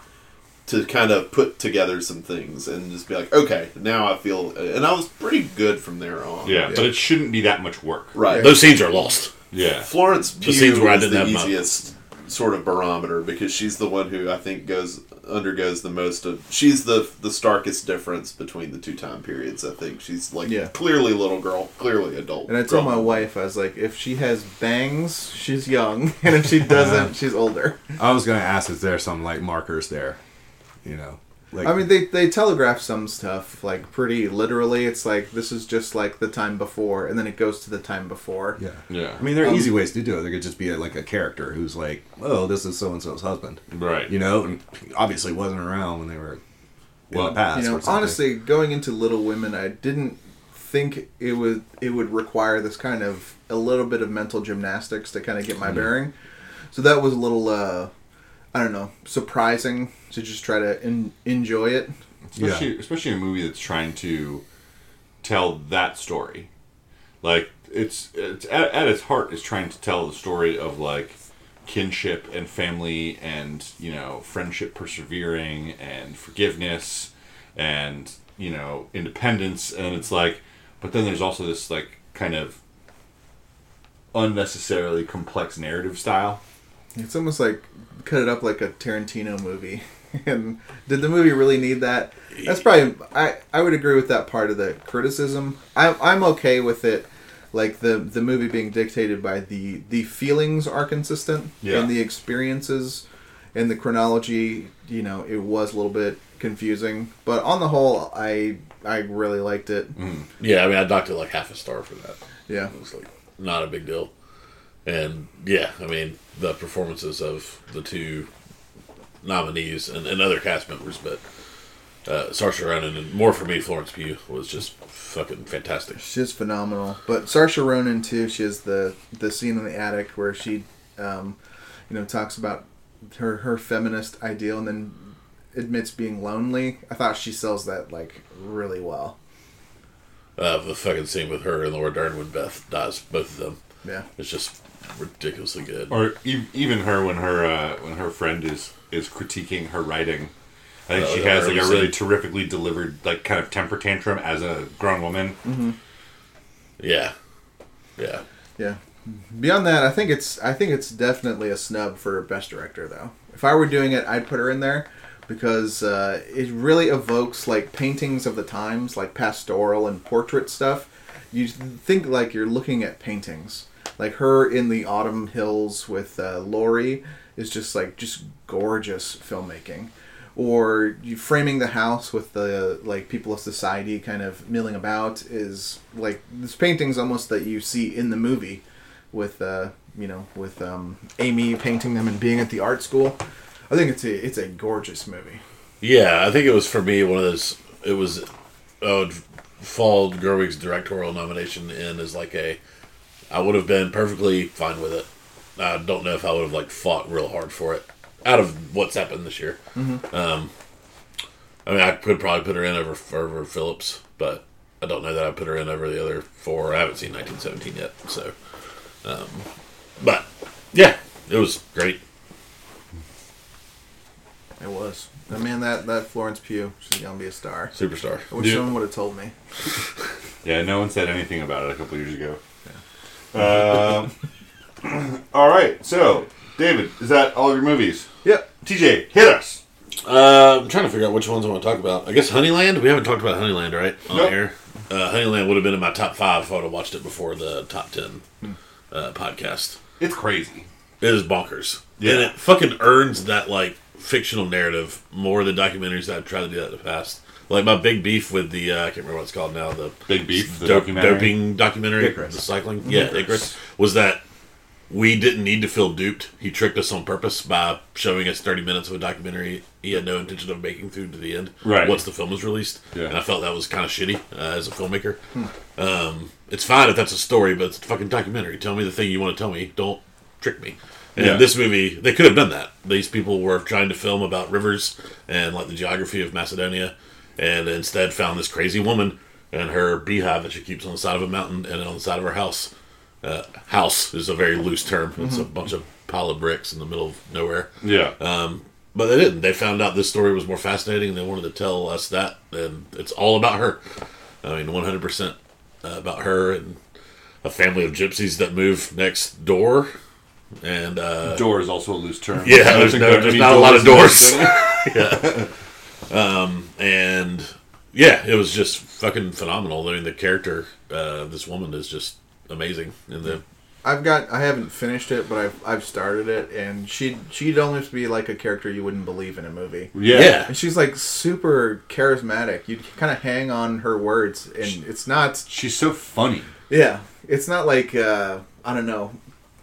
to kind of put together some things and just be like, okay, now I feel, and I was pretty good from there on. Yeah, but it shouldn't be that much work. right. Those scenes are lost. Yeah. Florence Pugh scenes where I didn't the have easiest sort of barometer because she's the one who I think goes undergoes the most of. She's the the starkest difference between the two time periods. I think she's like Yeah. clearly little girl, clearly adult. And I told my wife, I was like, if she has bangs, she's young, and if she doesn't, she's older. I was gonna ask, is there some like markers there? You know, like I mean, they they telegraph some stuff like pretty literally. It's like this is just like the time before, and then it goes to the time before. yeah, Yeah. I mean, there are Um, easy ways to do it. There could just be a, like a character who's like, "Oh, this is so and so's husband," Right. you know, and obviously wasn't around when they were in Well, the past. You know, honestly, going into Little Women, I didn't think it would it would require this kind of a little bit of mental gymnastics to kind of get my bearing. So that was a little, uh, I don't know, surprising to just try to en- enjoy it. especially especially a movie that's trying to tell that story. Like it's it's at, at its heart is trying to tell the story of like kinship and family and you know friendship persevering and forgiveness and you know independence. And it's like but then there's also this like kind of unnecessarily complex narrative style. It's almost like cut it up like a Tarantino movie. and did the movie really need that? That's probably I I would agree with that part of the criticism. I I'm okay with it like the the movie being dictated by the the feelings are consistent Yeah. and the experiences and the chronology, you know, it was a little bit confusing, but on the whole I I really liked it. Mm. Yeah, I mean, I docked it like half a star for that. Yeah. It was like not a big deal. And yeah, I mean, the performances of the two nominees and, and other cast members, but uh, Saoirse Ronan and more for me, Florence Pugh was just fucking fantastic. She's phenomenal. But Saoirse Ronan too. She has the the scene in the attic where she, um, you know, talks about her her feminist ideal and then admits being lonely. I thought she sells that like really well. Uh, the fucking scene with her and Laura Dern when Beth dies, both of them, Yeah. it's just ridiculously good. or e- even her when her uh, when her friend is is critiquing her writing I think Oh, she has like a really scene. terrifically delivered like kind of temper tantrum as a grown woman Yeah, yeah. Yeah. Beyond that, I think it's I think it's definitely a snub for best director though. If I were doing it, I'd put her in there because uh, it really evokes like paintings of the times, like pastoral and portrait stuff. You think like you're looking at paintings, Like her in the Autumn Hills with uh, Laurie is just like just gorgeous filmmaking. Or you framing the house with the like people of society kind of milling about is like this painting's almost that you see in the movie with uh, you know with um, Amy painting them and being at the art school. I think it's a it's a gorgeous movie. Yeah, I think it was for me one of those. It was oh, fall Gerwig's directorial nomination in as like a. I would have been perfectly fine with it. I don't know if I would have like fought real hard for it. Out of what's happened this year, um, I mean, I could probably put her in over over Phillips, but I don't know that I put her in over the other four. I haven't seen 1917 yet, so. Um, but yeah, it was great. It was. I mean that that Florence Pugh, she's gonna be a star. Superstar. I wish Yeah. someone would have told me. Yeah, no one said anything about it a couple years ago. Um, all right, so David, is that all of your movies? Yep. TJ, hit us. Uh, I'm trying to figure out which ones I want to talk about. I guess Honeyland. We haven't talked about Honeyland, right? On Nope. here. Uh, Honeyland would have been in my top five if I would have watched it before the top ten uh, podcast. It's crazy. It is bonkers. Yeah. And it fucking earns that like fictional narrative more than documentaries that I've tried to do that in the past. Like my big beef with the uh, I can't remember what it's called now. The Big Beef, the dope, documentary. doping documentary, Icarus. the cycling. Yeah, Icarus was that we didn't need to feel duped. He tricked us on purpose by showing us 30 minutes of a documentary he had no intention of making through to the end. Right. Once the film was released, Yeah. and I felt that was kind of shitty uh, as a filmmaker. Um, it's fine if that's a story, but it's a fucking documentary. Tell me the thing you want to tell me. Don't trick me. And Yeah. this movie, they could have done that. These people were trying to film about rivers and like the geography of Macedonia, and instead found this crazy woman and her beehive that she keeps on the side of a mountain and on the side of her house. Uh, house is a very loose term. It's a bunch of pile of bricks in the middle of nowhere. Yeah. Um, but they didn't. They found out this story was more fascinating. and They wanted to tell us that, and it's all about her. I mean, one hundred percent about her and a family of gypsies that move next door. And uh, Door is also a loose term. yeah, there's, no, there's not a lot of doors. Yeah. Um, and yeah, it was just fucking phenomenal. I mean, the character, uh, this woman is just amazing. And the I've got I haven't finished it, but I've I've started it, and she she'd almost be like a character you wouldn't believe in a movie. Yeah. yeah, And she's like super charismatic. You kind of hang on her words, and it's not. She's so funny. Yeah, it's not like uh, I don't know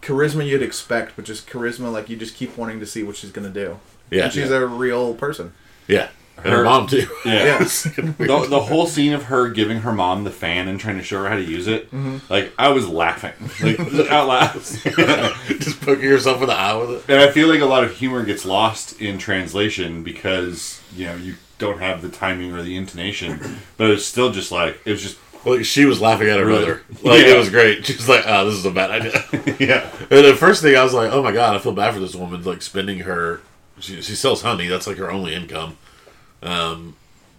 charisma you'd expect, but just charisma like you just keep wanting to see what she's gonna do. yeah, And she's a real person. yeah. And her Her- mom too. Yeah. Yeah. the, the whole scene of her giving her mom the fan and trying to show her how to use it, mm-hmm. like I was laughing, like out loud. just poking yourself in the eye with it. and I feel like a lot of humor gets lost in translation because you know you don't have the timing or the intonation, but it's still just like it was just Like she was laughing at her Really? brother. Like Yeah. it was great. She was like, "Oh, this is a bad idea." yeah and the first thing I was like, "Oh my god, I feel bad for this woman." Like spending her, she, she sells honey. That's like her only income. Um,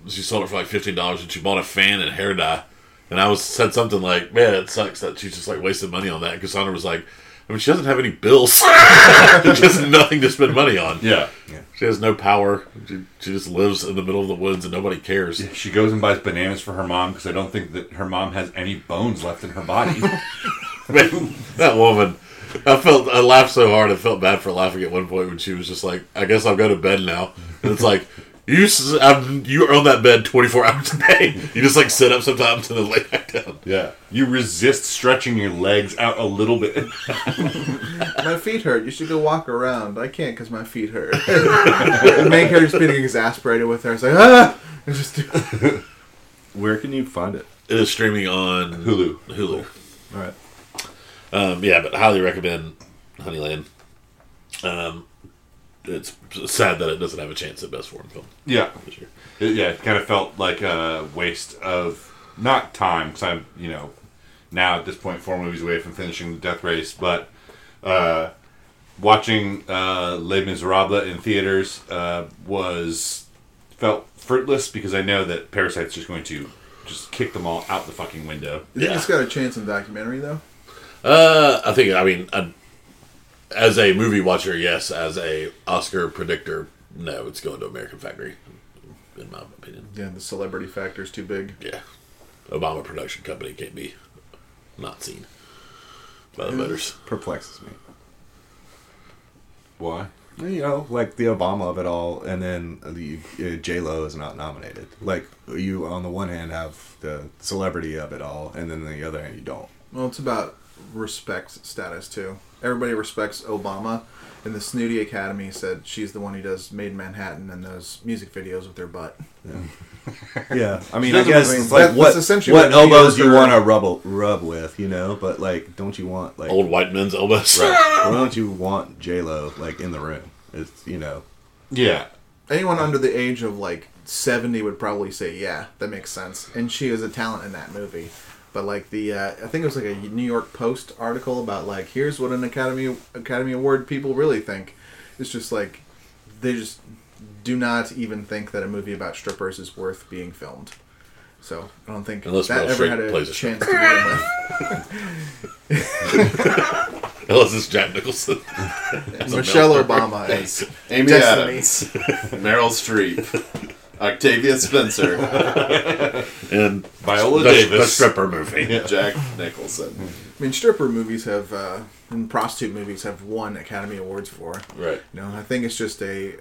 she sold it for like fifteen dollars, and she bought a fan and hair dye. And I was said something like, "Man, it sucks that she's just like wasting money on that." Because Sandra was like, "I mean, she doesn't have any bills. she has nothing to spend money on. yeah. yeah. She has no power. She, she just lives in the middle of the woods, and nobody cares." She goes and buys bananas for her mom because I don't think that her mom has any bones left in her body. Man, that woman. I felt I laughed so hard I felt bad for laughing at one point when she was just like, "I guess I'll go to bed now," and it's like. You s- I'm, you are on that bed 24 hours a day. You just like sit up sometimes and then lay back down. yeah, you resist stretching your legs out a little bit. My feet hurt. You should go walk around. I can't because my feet hurt. and make her just getting exasperated with her. It's like ah, and just Where can you find it? It is streaming on Hulu. Hulu. All right. Um, yeah, but highly recommend Honeyland. Um, it's sad that it doesn't have a chance at best foreign film Yeah, this year. it, yeah, it kind of felt like a waste of not time because I'm, you know, now at this point four movies away from finishing the Death Race, but uh, watching uh, Les Miserables in theaters uh, was felt fruitless because I know that Parasite's just going to just kick them all out the fucking window. Yeah. it's got a chance in documentary though? Uh, I think I mean, uh as a movie watcher, yes. As a Oscar predictor, no. It's going to American Factory, in my opinion. Yeah, the celebrity factor is too big. Yeah, Obama production company can't be not seen. by the voters. perplexes me. Why? You know, like the Obama of it all, and then the uh, J Lo is not nominated. Like you, on the one hand, have the celebrity of it all, and then on the other hand, you don't. Well, it's about respect status too. Everybody respects Obama, and the Snooty Academy said she's the one who does Maid in Manhattan and those music videos with her butt. Yeah, I mean, I guess mean, it's like that- what that's essentially what what elbows you want to rub rub with, you know. But like, don't you want like Old white men's elbows. why don't you want J Lo like in the room? It's you know, Yeah. Anyone under the age of like seventy would probably say, "Yeah, that makes sense." And she was a talent in that movie. But like the, uh, I think it was like a New York Post article about like, here's what an Academy Academy Award people really think. It's just like they just do not even think that a movie about strippers is worth being filmed. So I don't think Unless that Meryl ever Streep had a plays a chance to begin with. Unless it's Jack Nicholson. Michelle Obama is Amy Destiny. Adams, Meryl Streep, Octavia Spencer, and Viola the, Davis. the stripper movie. Jack Nicholson. I mean, stripper movies have uh, and prostitute movies have won Academy Awards for. Right. You know, I think it's just a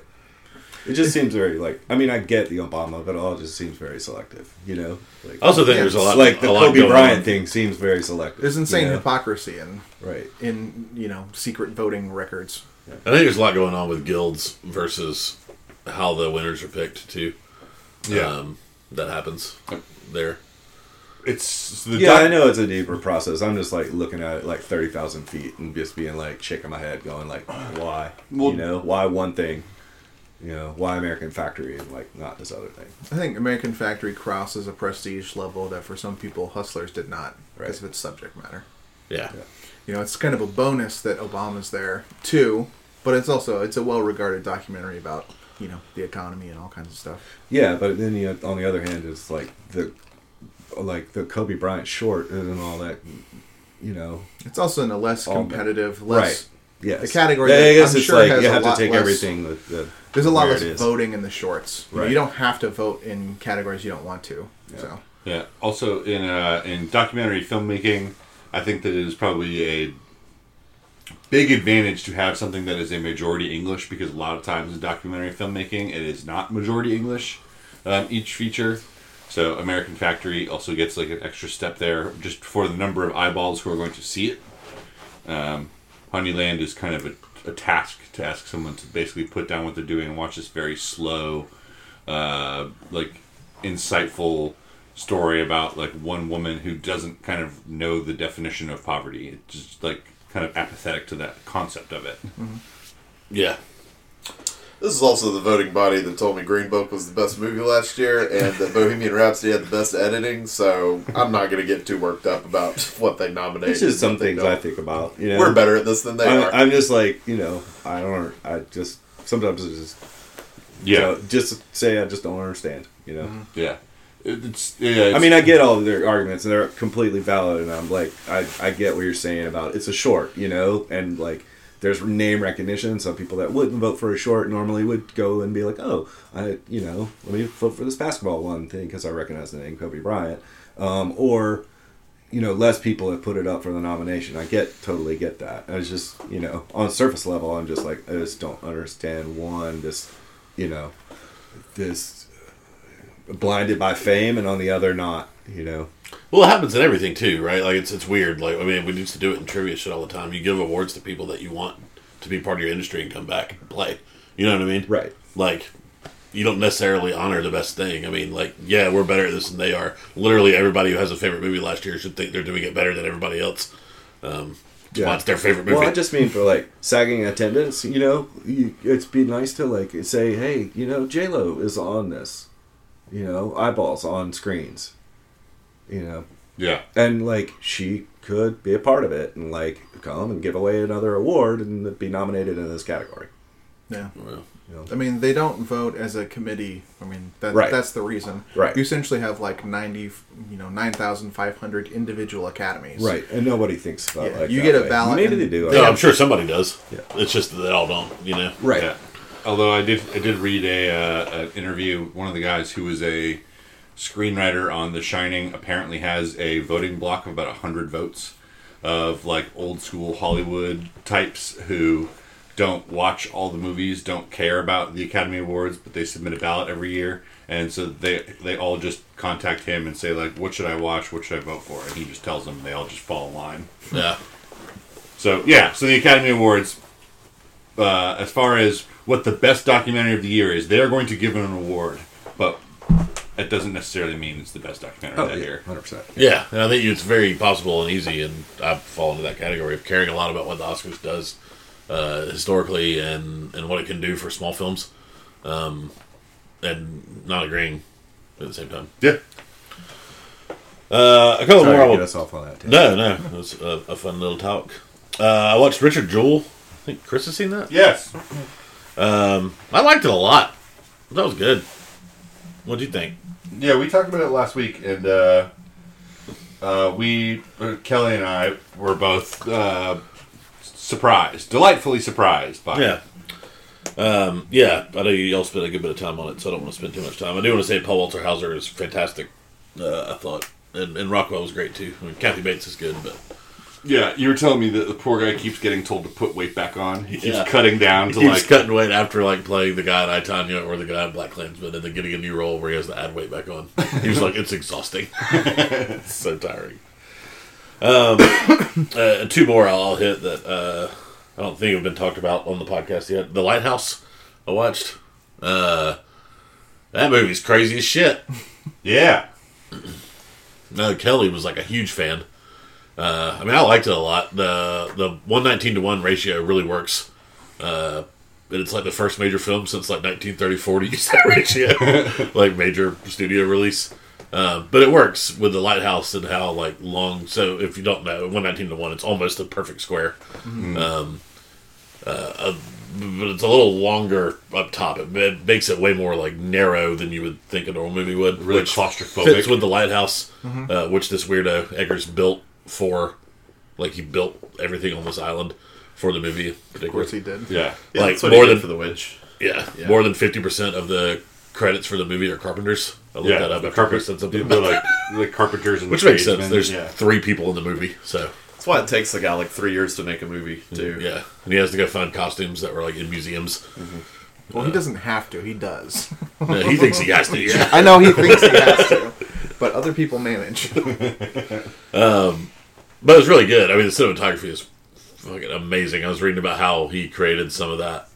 it just seems very like. I mean, I get the Obama, but it all just seems very selective. You know, like I also think Yeah, there's a lot like the lot Kobe Bryant on. thing seems very selective. there's insane you know? hypocrisy in right? in you know secret voting records. I think there's a lot going on with guilds versus how the winners are picked too. Yeah. Um, that happens there. It's the Yeah, doc- I know it's a deeper process. I'm just like looking at it like thirty thousand feet and just being like shaking my head, going like, why? Well- you know, why one thing? You know, why American Factory and like not this other thing? I think American Factory crosses a prestige level that for some people Hustlers did not because Right. of its subject matter. Yeah. You know, it's kind of a bonus that Obama's there too, but it's also it's a well-regarded documentary about you know the economy and all kinds of stuff. Yeah, but then you on the other hand, it's like the like the Kobe Bryant short and all that. You know, It's also in a less All- competitive, less right. yes. The category Yeah, I guess I'm it's sure like you a have to lot take less- everything with the. There's a lot where less voting in the shorts. You know, Right. You don't have to vote in categories you don't want to. Yeah. So Yeah. Also, in uh, in documentary filmmaking, I think that it is probably a big advantage to have something that is a majority English because a lot of times in documentary filmmaking, it is not majority English. Um, each feature. So American Factory also gets like an extra step there just for the number of eyeballs who are going to see it. Um, Honeyland is kind of a, a task to ask someone to basically put down what they're doing and watch this very slow, uh, like insightful story about like one woman who doesn't kind of know the definition of poverty. It's just like kind of apathetic to that concept of it. Mm-hmm. Yeah. This is also the voting body that told me Green Book was the best movie last year and that Bohemian Rhapsody had the best editing, so I'm not going to get too worked up about what they nominate. It's just some things. I think about. You know, We're better at this than they I'm, are. I'm just like you know, I don't. I just sometimes it's just Yeah, you know, just say I just don't understand. You know. yeah. It- It's yeah. It's, I mean, I get all of their arguments, and they're completely valid. And I'm like, I, I get what you're saying about it's a short, you know, and like there's name recognition. Some people that wouldn't vote for a short normally would go and be like, oh, I, you know, let me vote for this basketball one thing because I recognize the name Kobe Bryant, um, or you know, less people have put it up for the nomination. I get totally get that. I was just, you know, on surface level, I'm just like, I just don't understand one this, you know, this blinded by fame, and on the other not, you know. Well, it happens in everything too, right? Like it's it's weird. Like I mean, we used to do it in trivia shit all the time. You give awards to people that you want to be part of your industry and come back and play. You know what I mean? Right. Like you don't necessarily honor the best thing. I mean, like yeah, we're better at this than they are. Literally, everybody who has a favorite movie last year should think they're doing it better than everybody else. Um, Yeah. yeah. their favorite movie. Well, I just mean for like sagging attendance. You know, you, it's be nice to like say, hey, you know, J Lo is on this. You know, eyeballs on screens. You know, yeah. and like she could be a part of it and like come and give away another award and be nominated in this category. yeah. Well, You know? I mean, they don't vote as a committee. I mean, that, Right. that's the reason. Right. You essentially have like ninety, you know, nine thousand five hundred individual academies. Right, and nobody thinks about Yeah, like you that get a way. ballot Maybe and- they do. Yeah, I'm sure somebody does. Yeah. It's just that they all don't. You know. Right. Yeah. Although I did, I did read a uh, an interview. One of the guys who was a screenwriter on The Shining apparently has a voting block of about hundred votes. of like old school Hollywood types who don't watch all the movies, don't care about the Academy Awards, but they submit a ballot every year, and so they they all just contact him and say like, "What should I watch? What should I vote for?" And he just tells them. They all just fall in line. Yeah. So yeah, so the Academy Awards, uh, as far as what the best documentary of the year is, they're going to give it an award, but that doesn't necessarily mean it's the best documentary Oh, that yeah, year. hundred percent. Yeah, and I think it's very possible and easy, and I fall into that category of caring a lot about what the Oscars does uh, historically and and what it can do for small films, um, and not agreeing at the same time. Yeah, Uh, a couple Sorry more. I to get us off on that. tangent. no, no, it was a, a fun little talk. Uh, I watched Richard Jewell. I think Chris has seen that. yes. Um, I liked it a lot. That was good. What do you think? Yeah, we talked about it last week, and uh, uh, we uh, Kelly and I were both uh, surprised, delightfully surprised by. Yeah. Um, yeah, I know you all spent a good bit of time on it, so I don't want to spend too much time. I do want to say Paul Walter Hauser is fantastic. Uh, I thought, and, and Rockwell was great too. I mean, Kathy Bates is good, but Yeah, you were telling me that the poor guy keeps getting told to put weight back on. He keeps Yeah. cutting down to he keeps like. cutting weight after like playing the guy in I or the guy in Black Klansman, and then getting a new role where he has to add weight back on. He was like, it's exhausting, it's so tiring. Um, uh, two more I'll, I'll hit that uh, I don't think have been talked about on the podcast yet. The Lighthouse I watched. Uh, that movie's crazy as shit. yeah, No, Kelly was like a huge fan. Uh, I mean, I liked it a lot. the The one nineteen to one ratio really works. Uh, and it's like the first major film since like 1934 to use that ratio, like major studio release. Uh, but it works with the lighthouse and how like long. So if you don't know, one nineteen to one, it's almost a perfect square. Um, uh, uh, but it's a little longer up top. It, it makes it way more like narrow than you would think a normal movie would. really which claustrophobic. fits with the lighthouse, uh, which this weirdo Eggers built for. Like he built everything on this island for the movie. Of course he did. yeah, Yeah, Like, that's what more he did than- for the witch. Yeah, Yeah. more than fifty percent of the credits for the movie are carpenters. I looked yeah. that up. the after carpet, Chris said something the, about like the carpenters and which the makes sense. tradesmen, There's yeah. three people in the movie, so That's why it takes the guy like three years to make a movie mm, too. yeah, and he has to go find costumes that were like in museums. Well, he doesn't have to. He does. No, he thinks he has to. Yeah. I know he thinks he has to, but other people manage. Um, But it's really good. I mean, the cinematography is fucking amazing. I was reading about how he created some of that.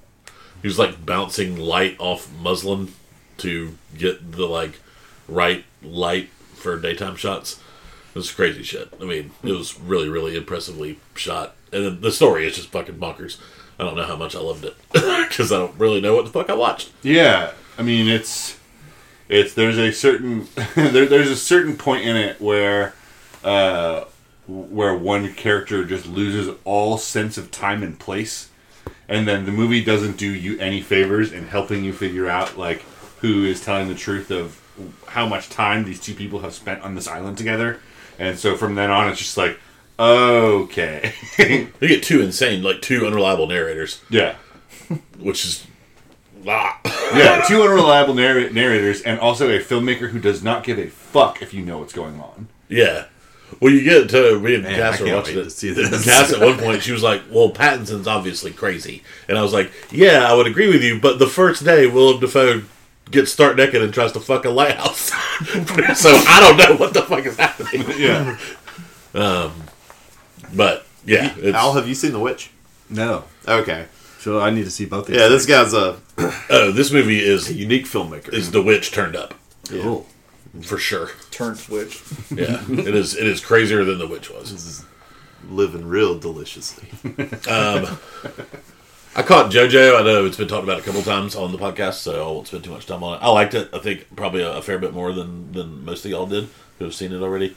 He was like bouncing light off muslin to get the like right light for daytime shots. It was crazy shit. I mean, it was really, really impressively shot. And the story is just fucking bonkers. I don't know how much I loved it because I don't really know what the fuck I watched. Yeah, I mean it's it's there's a certain there, there's a certain point in it where uh, where one character just loses all sense of time and place, and then the movie doesn't do you any favors in helping you figure out like who is telling the truth of how much time these two people have spent on this island together, and so from then on it's just like okay, They get two insane, like two unreliable narrators, yeah. which is ah. Yeah, two unreliable narr- narrators, and also a filmmaker who does not give a fuck if you know what's going on. Yeah. Well, you get to me and Man, Cass I watching it. see this. Cass at one point she was like, "Well, Pattinson's obviously crazy," and I was like, "Yeah, I would agree with you." But the first day, Willem Dafoe gets start naked and tries to fuck a lighthouse, so I don't know what the fuck is happening. Yeah, Um, But yeah, it's, Al, have you seen The Witch? No, Okay. so I need to see both these. Yeah, this guy's a oh, this movie is a unique filmmaker. is The Witch turned up cool. For sure. Turn switch. Yeah, it is. It is crazier than The Witch was. living real deliciously. I caught JoJo. I know it's been talked about a couple times on the podcast, so I won't spend too much time on it. I liked it. I think probably a, a fair bit more than than most of y'all did who have seen it already.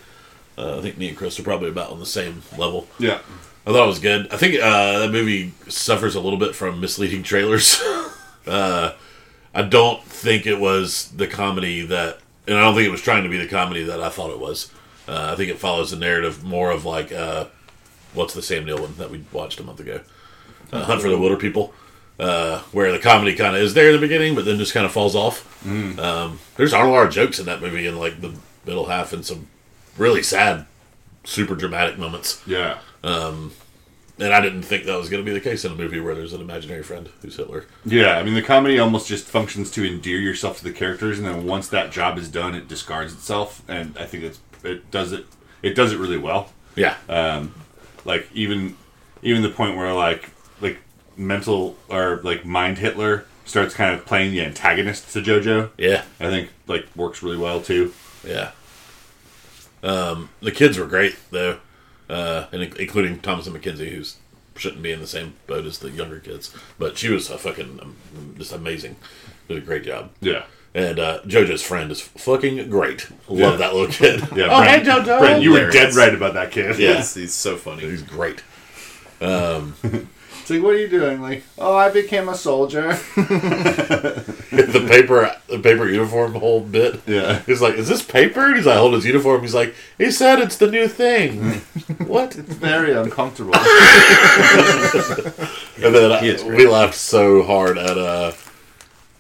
Uh, I think me and Chris are probably about on the same level. yeah, I thought it was good. I think uh, that movie suffers a little bit from misleading trailers. uh, I don't think it was the comedy that, and I don't think it was trying to be the comedy that I thought it was. Uh, I think it follows the narrative more of like, uh, what's the Sam Neill one that we watched a month ago? Uh, Hunt for the Wilderpeople, uh, where the comedy kind of is there in the beginning, but then just kind of falls off. Um, there's aren't a lot of jokes in that movie in like the middle half and some really sad, super dramatic moments. yeah. Um, and I didn't think that was going to be the case in a movie where there's an imaginary friend who's Hitler. Yeah, I mean the comedy almost just functions to endear yourself to the characters, and then once that job is done, it discards itself, and I think it's it does it it does it really well. Yeah. Um, like even even the point where like like mental or like mind Hitler starts kind of playing the antagonist to JoJo. yeah. I think like works really well too. Yeah. Um, the kids were great though, uh, and including Thomasin McKenzie, who's shouldn't be in the same boat as the younger kids, but she was a fucking um, just amazing. Did a great job. Yeah. And uh, JoJo's friend is fucking great. Love Yeah. that little kid. Yeah, oh, Brent, hey JoJo. Brent, you were Hilarious. dead right about that kid. Yeah. He's, he's so funny. He's great. It's like, what are you doing? Like, oh, I became a soldier. the paper, the paper uniform whole bit. Yeah. He's like, "Is this paper?" And he's like, "Hold his uniform." He's like, "He said it's the new thing." what? It's very uncomfortable. And then He is great. we laughed so hard at uh,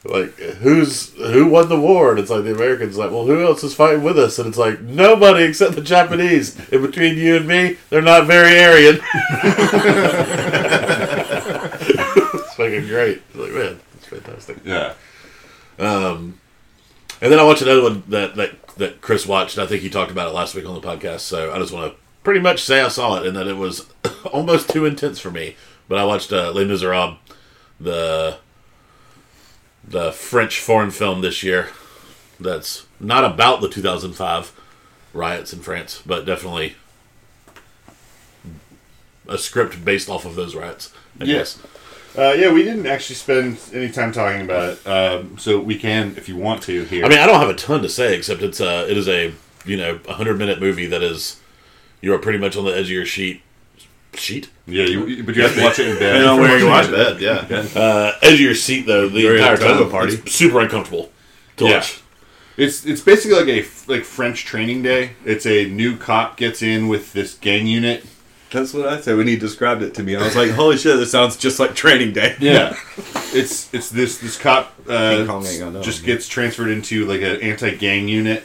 like who's who won the war? And it's like the Americans like, well, who else is fighting with us? And it's like nobody except the Japanese. In between you and me, they're not very Aryan. It's fucking great. Like man, it's fantastic. yeah. Um, and then I watched another one that that that Chris watched. I think he talked about it last week on the podcast. So I just want to pretty much say I saw it and that it was almost too intense for me. But I watched uh, Les Miserables, the the French foreign film this year. That's not about the 2005 riots in France, but definitely a script based off of those riots. I Yes. Guess. Uh, yeah, we didn't actually spend any time talking about it, um, so we can, if you want to, here. I mean, I don't have a ton to say except it's uh, it is a you know a hundred minute movie that is you are pretty much on the edge of your sheet sheet yeah, you, but you have to watch it in bed. Depending on where you watch it. bed, yeah. uh, edge of your seat though the You're entire at a time. party. It's super uncomfortable to Yeah. watch. It's it's basically like a like French training day. It's a new cop gets in with this gang unit. That's what I said when he described it to me. I was like, "Holy shit, this sounds just like Training Day." Yeah, it's it's this this cop uh, King Kong ain't gonna know. just gets transferred into like an anti gang unit,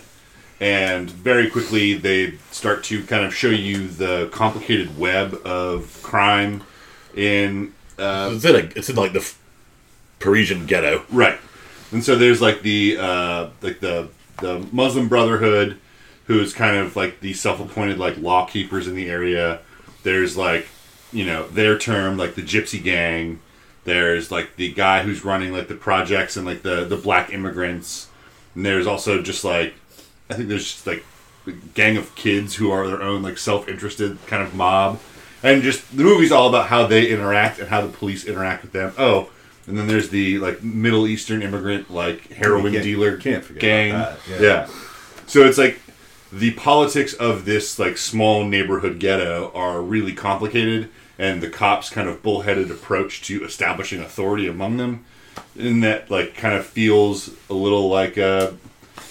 and very quickly they start to kind of show you the complicated web of crime in uh, It's in a, it's in like the Parisian ghetto. Right. And so there's like the uh, like the the Muslim Brotherhood, who's kind of like the self-appointed like law keepers in the area. There's like you know their term like the Gypsy Gang. There's like the guy who's running like the projects and like the the black immigrants. And there's also just like I think there's just like a gang of kids who are their own like self-interested kind of mob. And just the movie's all about how they interact and how the police interact with them. Oh, and then there's the like Middle Eastern immigrant like heroin can't- dealer can't forget gang. that, yeah. yeah. So it's like the politics of this like small neighborhood ghetto are really complicated and the cops kind of bullheaded approach to establishing authority among them in that like kind of feels a little like uh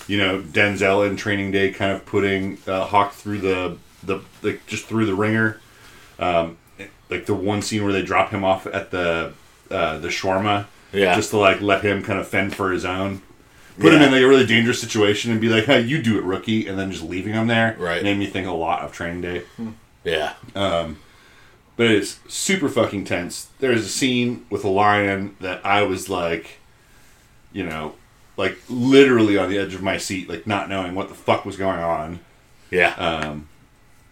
you know Denzel in Training Day kind of putting uh, Hawke through the the like just through the ringer um like the one scene where they drop him off at the uh the shawarma Yeah. just to like let him kind of fend for his own put him in like a really dangerous situation and be like hey you do it rookie and then just leaving him there Right. made me think a lot of Training Day Yeah. but it's super fucking tense. There's a scene with a lion that I was like, you know, like literally on the edge of my seat, like not knowing what the fuck was going on. Yeah. Um,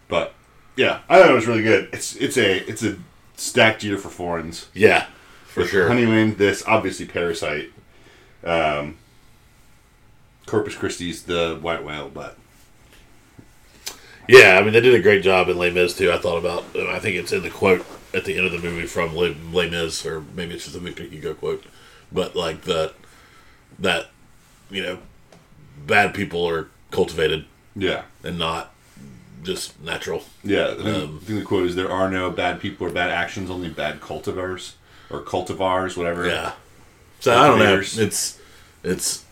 but yeah, I thought it was really good. It's it's a it's a stacked year for foreigns. yeah. For With sure. Honeyland, this obviously Parasite, um, Corpus Christi's the White Whale, but Yeah, I mean they did a great job in Les Mis too. I thought about, and I think it's in the quote at the end of the movie from Les, Les Mis, or maybe it's just a Victor Hugo quote, but like that, that you know, bad people are cultivated yeah, and not just natural. yeah. I think, Um, I think the quote is: "There are no bad people or bad actions, only bad cultivars or cultivars, whatever." Yeah. So I don't know. It's it's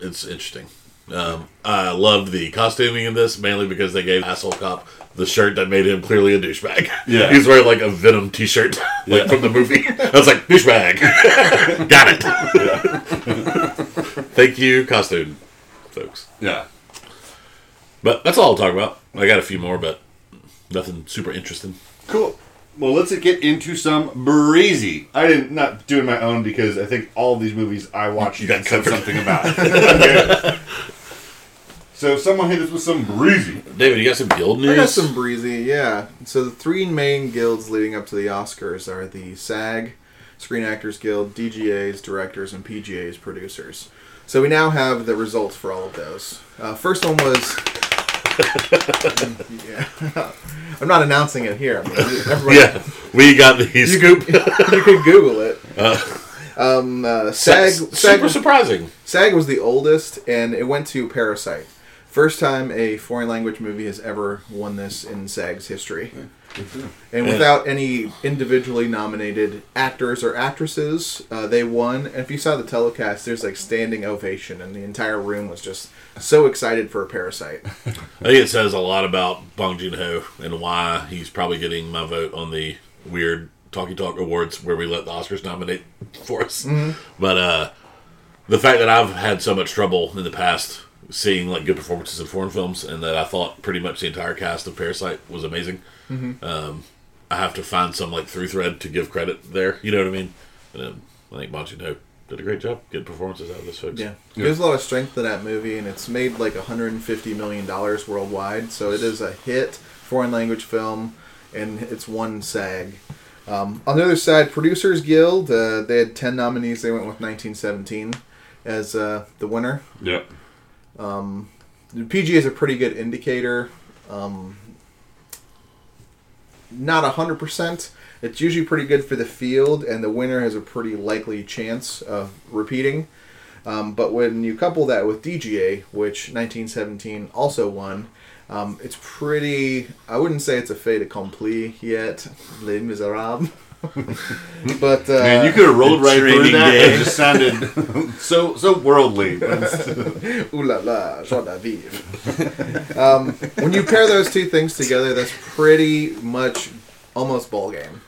it's interesting. Um, I loved the costuming in this mainly because they gave asshole cop the shirt that made him clearly a douchebag. Yeah. he's wearing like a Venom T-shirt, like Yeah. from the movie. I was like douchebag. Got it. Thank you, costume folks. yeah. But that's all I'll talk about. I got a few more, but nothing super interesting. Cool. Well, let's get into some breezy. I didn't not doing my own because I think all these movies I watch you got said covered. something about. Okay. So someone hit us with some breezy. David, you got some guild news? I got some breezy, yeah. So the three main guilds leading up to the Oscars are the SAG, Screen Actors Guild, DGA's directors, and PGA's producers. So we now have the results for all of those. Uh, first one was. Yeah. I'm not announcing it here. Everybody, Yeah, we got the you scoop. could, you could Google it. Uh, Um, uh, SAG, super SAG, surprising. SAG was the oldest, and it went to Parasite. First time a foreign language movie has ever won this in SAG's history. And without any individually nominated actors or actresses, uh, they won. And if you saw the telecast, there's like standing ovation, and the entire room was just so excited for a Parasite. I think it says a lot about Bong Joon Ho and why he's probably getting my vote on the weird Talkie Talk Awards where we let the Oscars nominate for us. But uh, the fact that I've had so much trouble in the past seeing like good performances in foreign films, and that I thought pretty much the entire cast of Parasite was amazing. Um, I have to find some like through thread to give credit there. You know what I mean? And um, I think Bong Joon did a great job getting performances out of this, folks. Yeah. There's a lot of strength to that movie, and it's made like 150 million dollars worldwide. So it is a hit foreign language film, and it's one SAG. Um, on the other side, Producers Guild, uh, they had 10 nominees. They went with 1917 as uh, the winner. Yep. The PG is a pretty good indicator. Um, not 100%. It's usually pretty good for the field, and the winner has a pretty likely chance of repeating. Um, but when you couple that with DGA, which 1917 also won, um, it's pretty. I wouldn't say it's a fait accompli yet. Les Miserables. But uh, Man, you could have rolled right through that. Day. It just sounded so so worldly. Ooh la la, joie de vivre. um, when you pair those two things together, that's pretty much almost ball game.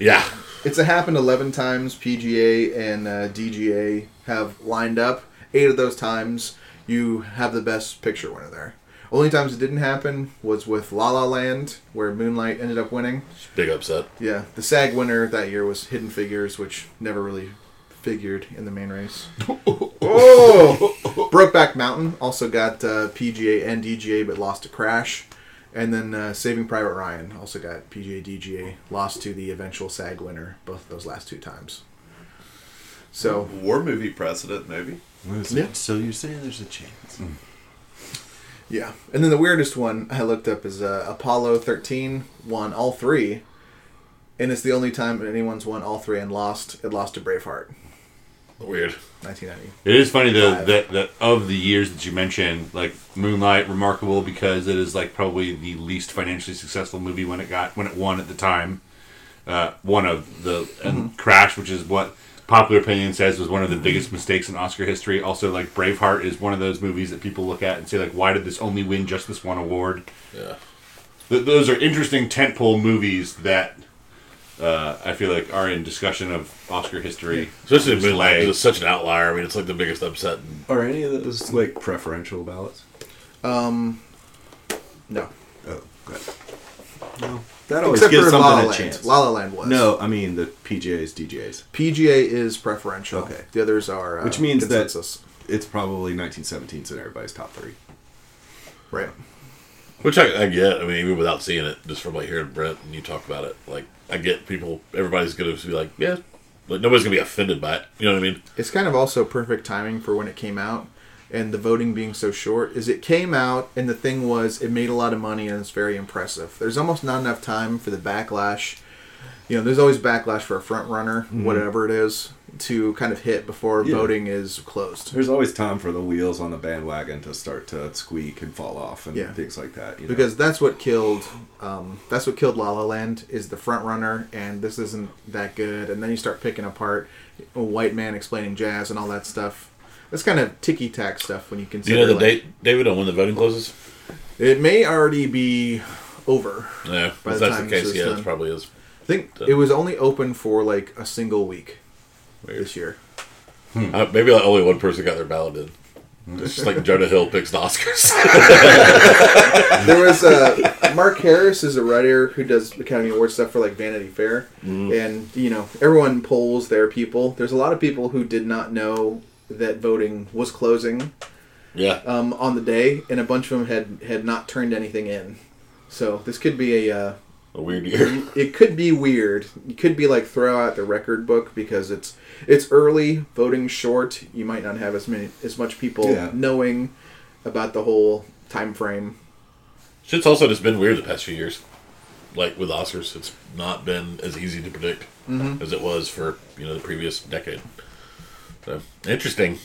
Yeah. It's happened 11 times. PGA and uh, DGA have lined up. Eight of those times, you have the best picture winner there. Only times it didn't happen was with La La Land, where Moonlight ended up winning. Big upset. Yeah, the SAG winner that year was Hidden Figures, which never really figured in the main race. oh! Brokeback Mountain also got uh, PGA and DGA, but lost to Crash. And then uh, Saving Private Ryan also got PGA, DGA, lost to the eventual SAG winner both of those last two times. So War movie precedent, maybe. Yeah. So you're saying there's a chance? Yeah, and then the weirdest one I looked up is uh, Apollo 13 won all three, and it's the only time anyone's won all three and lost. It lost to Braveheart, Weird. 1990. It is funny though Five. that that of the years that you mentioned, like Moonlight, remarkable because it is like probably the least financially successful movie when it got when it won at the time. Uh, one of the and Crash, which is what popular opinion says was one of the biggest mistakes in Oscar history. Also, like Braveheart is one of those movies that people look at and say like, why did this only win just this one award? Yeah. Th- those are interesting tentpole movies that uh, I feel like are in discussion of Oscar history. Especially in Display. Moonlight, 'cause it's such an outlier. I mean, it's like the biggest upset. in- Are any of those like preferential ballots? Um, no. Oh, good. No, that always Except gives for something La La a Land. chance. La La Land was. No, I mean the PGA's, DGA's. PGA is preferential. Okay. The others are uh, Which means that- consensus. It's probably 1917's in everybody's top three. right. Which I, I get. I mean, even without seeing it, just from like hearing Brent and you talk about it, like I get people. Everybody's gonna be like, yeah, like nobody's gonna be offended by it. You know what I mean? It's kind of also perfect timing for when it came out, and the voting being so short. Is it came out and the thing was it made a lot of money and it's very impressive. There's almost not enough time for the backlash. You know, there's always backlash for a front runner, whatever it is, to kind of hit before Yeah. voting is closed. There's always time for the wheels on the bandwagon to start to squeak and fall off and Yeah. things like that. you know? because that's what killed um, that's what killed La La Land is the front runner and this isn't that good and then you start picking apart a white man explaining jazz and all that stuff that's kind of ticky tack stuff when you Do consider you know the like, date, David, on when the voting closes? it may already be over Yeah, By if the that's the case, yeah, done. it probably is. I think it was only open for like a single week Weird. this year Uh, maybe like only one person got their ballot in. It's just like Jonah Hill picks the Oscars. There was uh, Mark Harris is a writer who does Academy Award stuff for like Vanity Fair, and you know everyone polls their people. There's a lot of people who did not know that voting was closing yeah. um, on the day, and a bunch of them had had not turned anything in. So this could be a uh, A weird year. it could be weird. It could be like throw out the record book because it's it's early, voting short. You might not have as many as much people Yeah. knowing about the whole time frame. Shit's also just been weird the past few years. Like with Oscars, it's not been as easy to predict as it was for you know the previous decade. So interesting.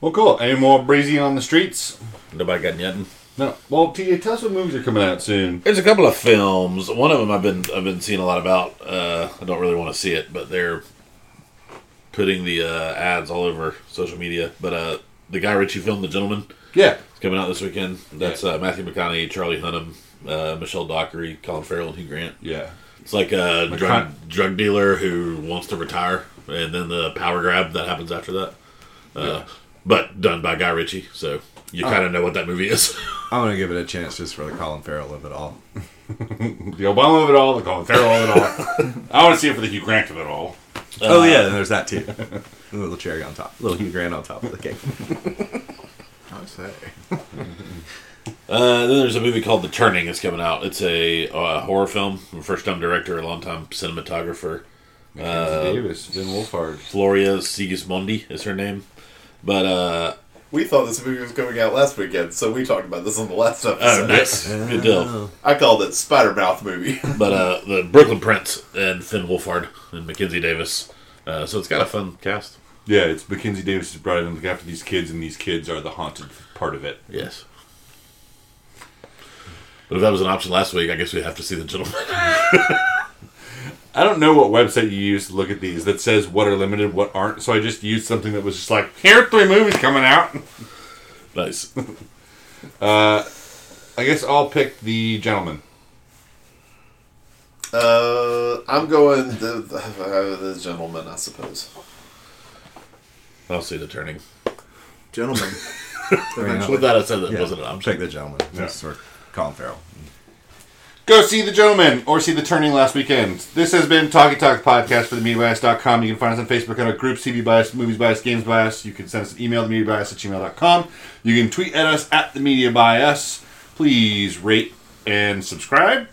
Well, cool. Any more breezy on the streets? Nobody got yet. No. Well, TA, tell us what movies are coming out soon. There's a couple of films. One of them I've been I've been seeing a lot about. Uh, I don't really want to see it, but they're putting the uh, ads all over social media. But uh, the Guy Ritchie film, The Gentlemen, Yeah. is coming out this weekend. That's uh, Matthew McConaughey, Charlie Hunnam, uh, Michelle Dockery, Colin Farrell, and Hugh Grant. Yeah. It's like a Like drug, drug dealer who wants to retire, and then the power grab that happens after that. Uh, But done by Guy Ritchie, so you kind of know what that movie is. I'm gonna give it a chance just for the Colin Farrell of it all. The Obama of it all, the Colin Farrell of it all. I want to see it for the Hugh Grant of it all. oh yeah, and there's that too. a little cherry on top, a little Hugh Grant on top of the cake. I say. Uh, then there's a movie called The Turning. It's coming out. It's a uh, horror film. First time director, a long time cinematographer. Mackenzie Davis, Ben Wolfhard. Floria Sigismondi is her name. But uh, We thought this movie was coming out last weekend, so we talked about this on the last oh, episode. nice, good deal. I called it Spider Mouth movie. But uh, the Brooklyn Prince and Finn Wolfhard and Mackenzie Davis. Uh, so it's got a fun cast. Yeah, it's Mackenzie Davis has brought in to look after these kids, and these kids are the haunted part of it. Yes. But if that was an option last week, I guess we'd have to see the gentleman. I don't know what website you use to look at these that says what are limited, what aren't. So I just used something that was just like, here are three movies coming out. nice. Uh, I guess I'll pick the gentleman. Uh, I'm going the, the, uh, the gentleman, I suppose. I'll see the turning. Gentlemen. With that, I said that Yeah, wasn't an I'll option. take the gentleman. Just for Colin Farrell. Go see The Gentlemen or see The Turning last weekend. This has been Talkie Talk Podcast for the MediaBias.com. You can find us on Facebook under groups TV Bias, Movies Bias, Games Bias. You can send us an email, themediabias at gmail.com. You can tweet at us at the Media Bias. Please rate and subscribe.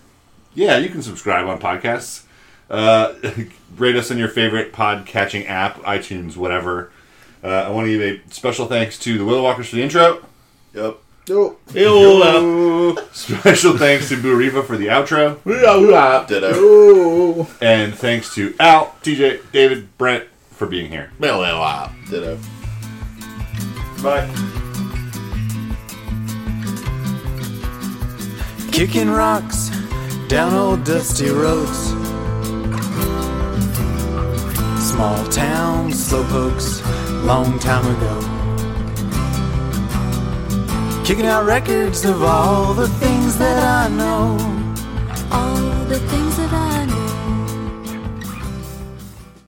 Yeah, you can subscribe on podcasts. Uh, rate us on your favorite pod catching app, iTunes, whatever. Uh, I want to give a special thanks to the Willow Walkers for the intro. Yep. Oh, Special thanks to Buriva for the outro. Ditto. oh. And thanks to Al, TJ, David, Brent for being here. Ditto. Bye. Kicking rocks down old dusty roads. Small town slowpokes, long time ago. Kicking out records of all the things that I know. all the things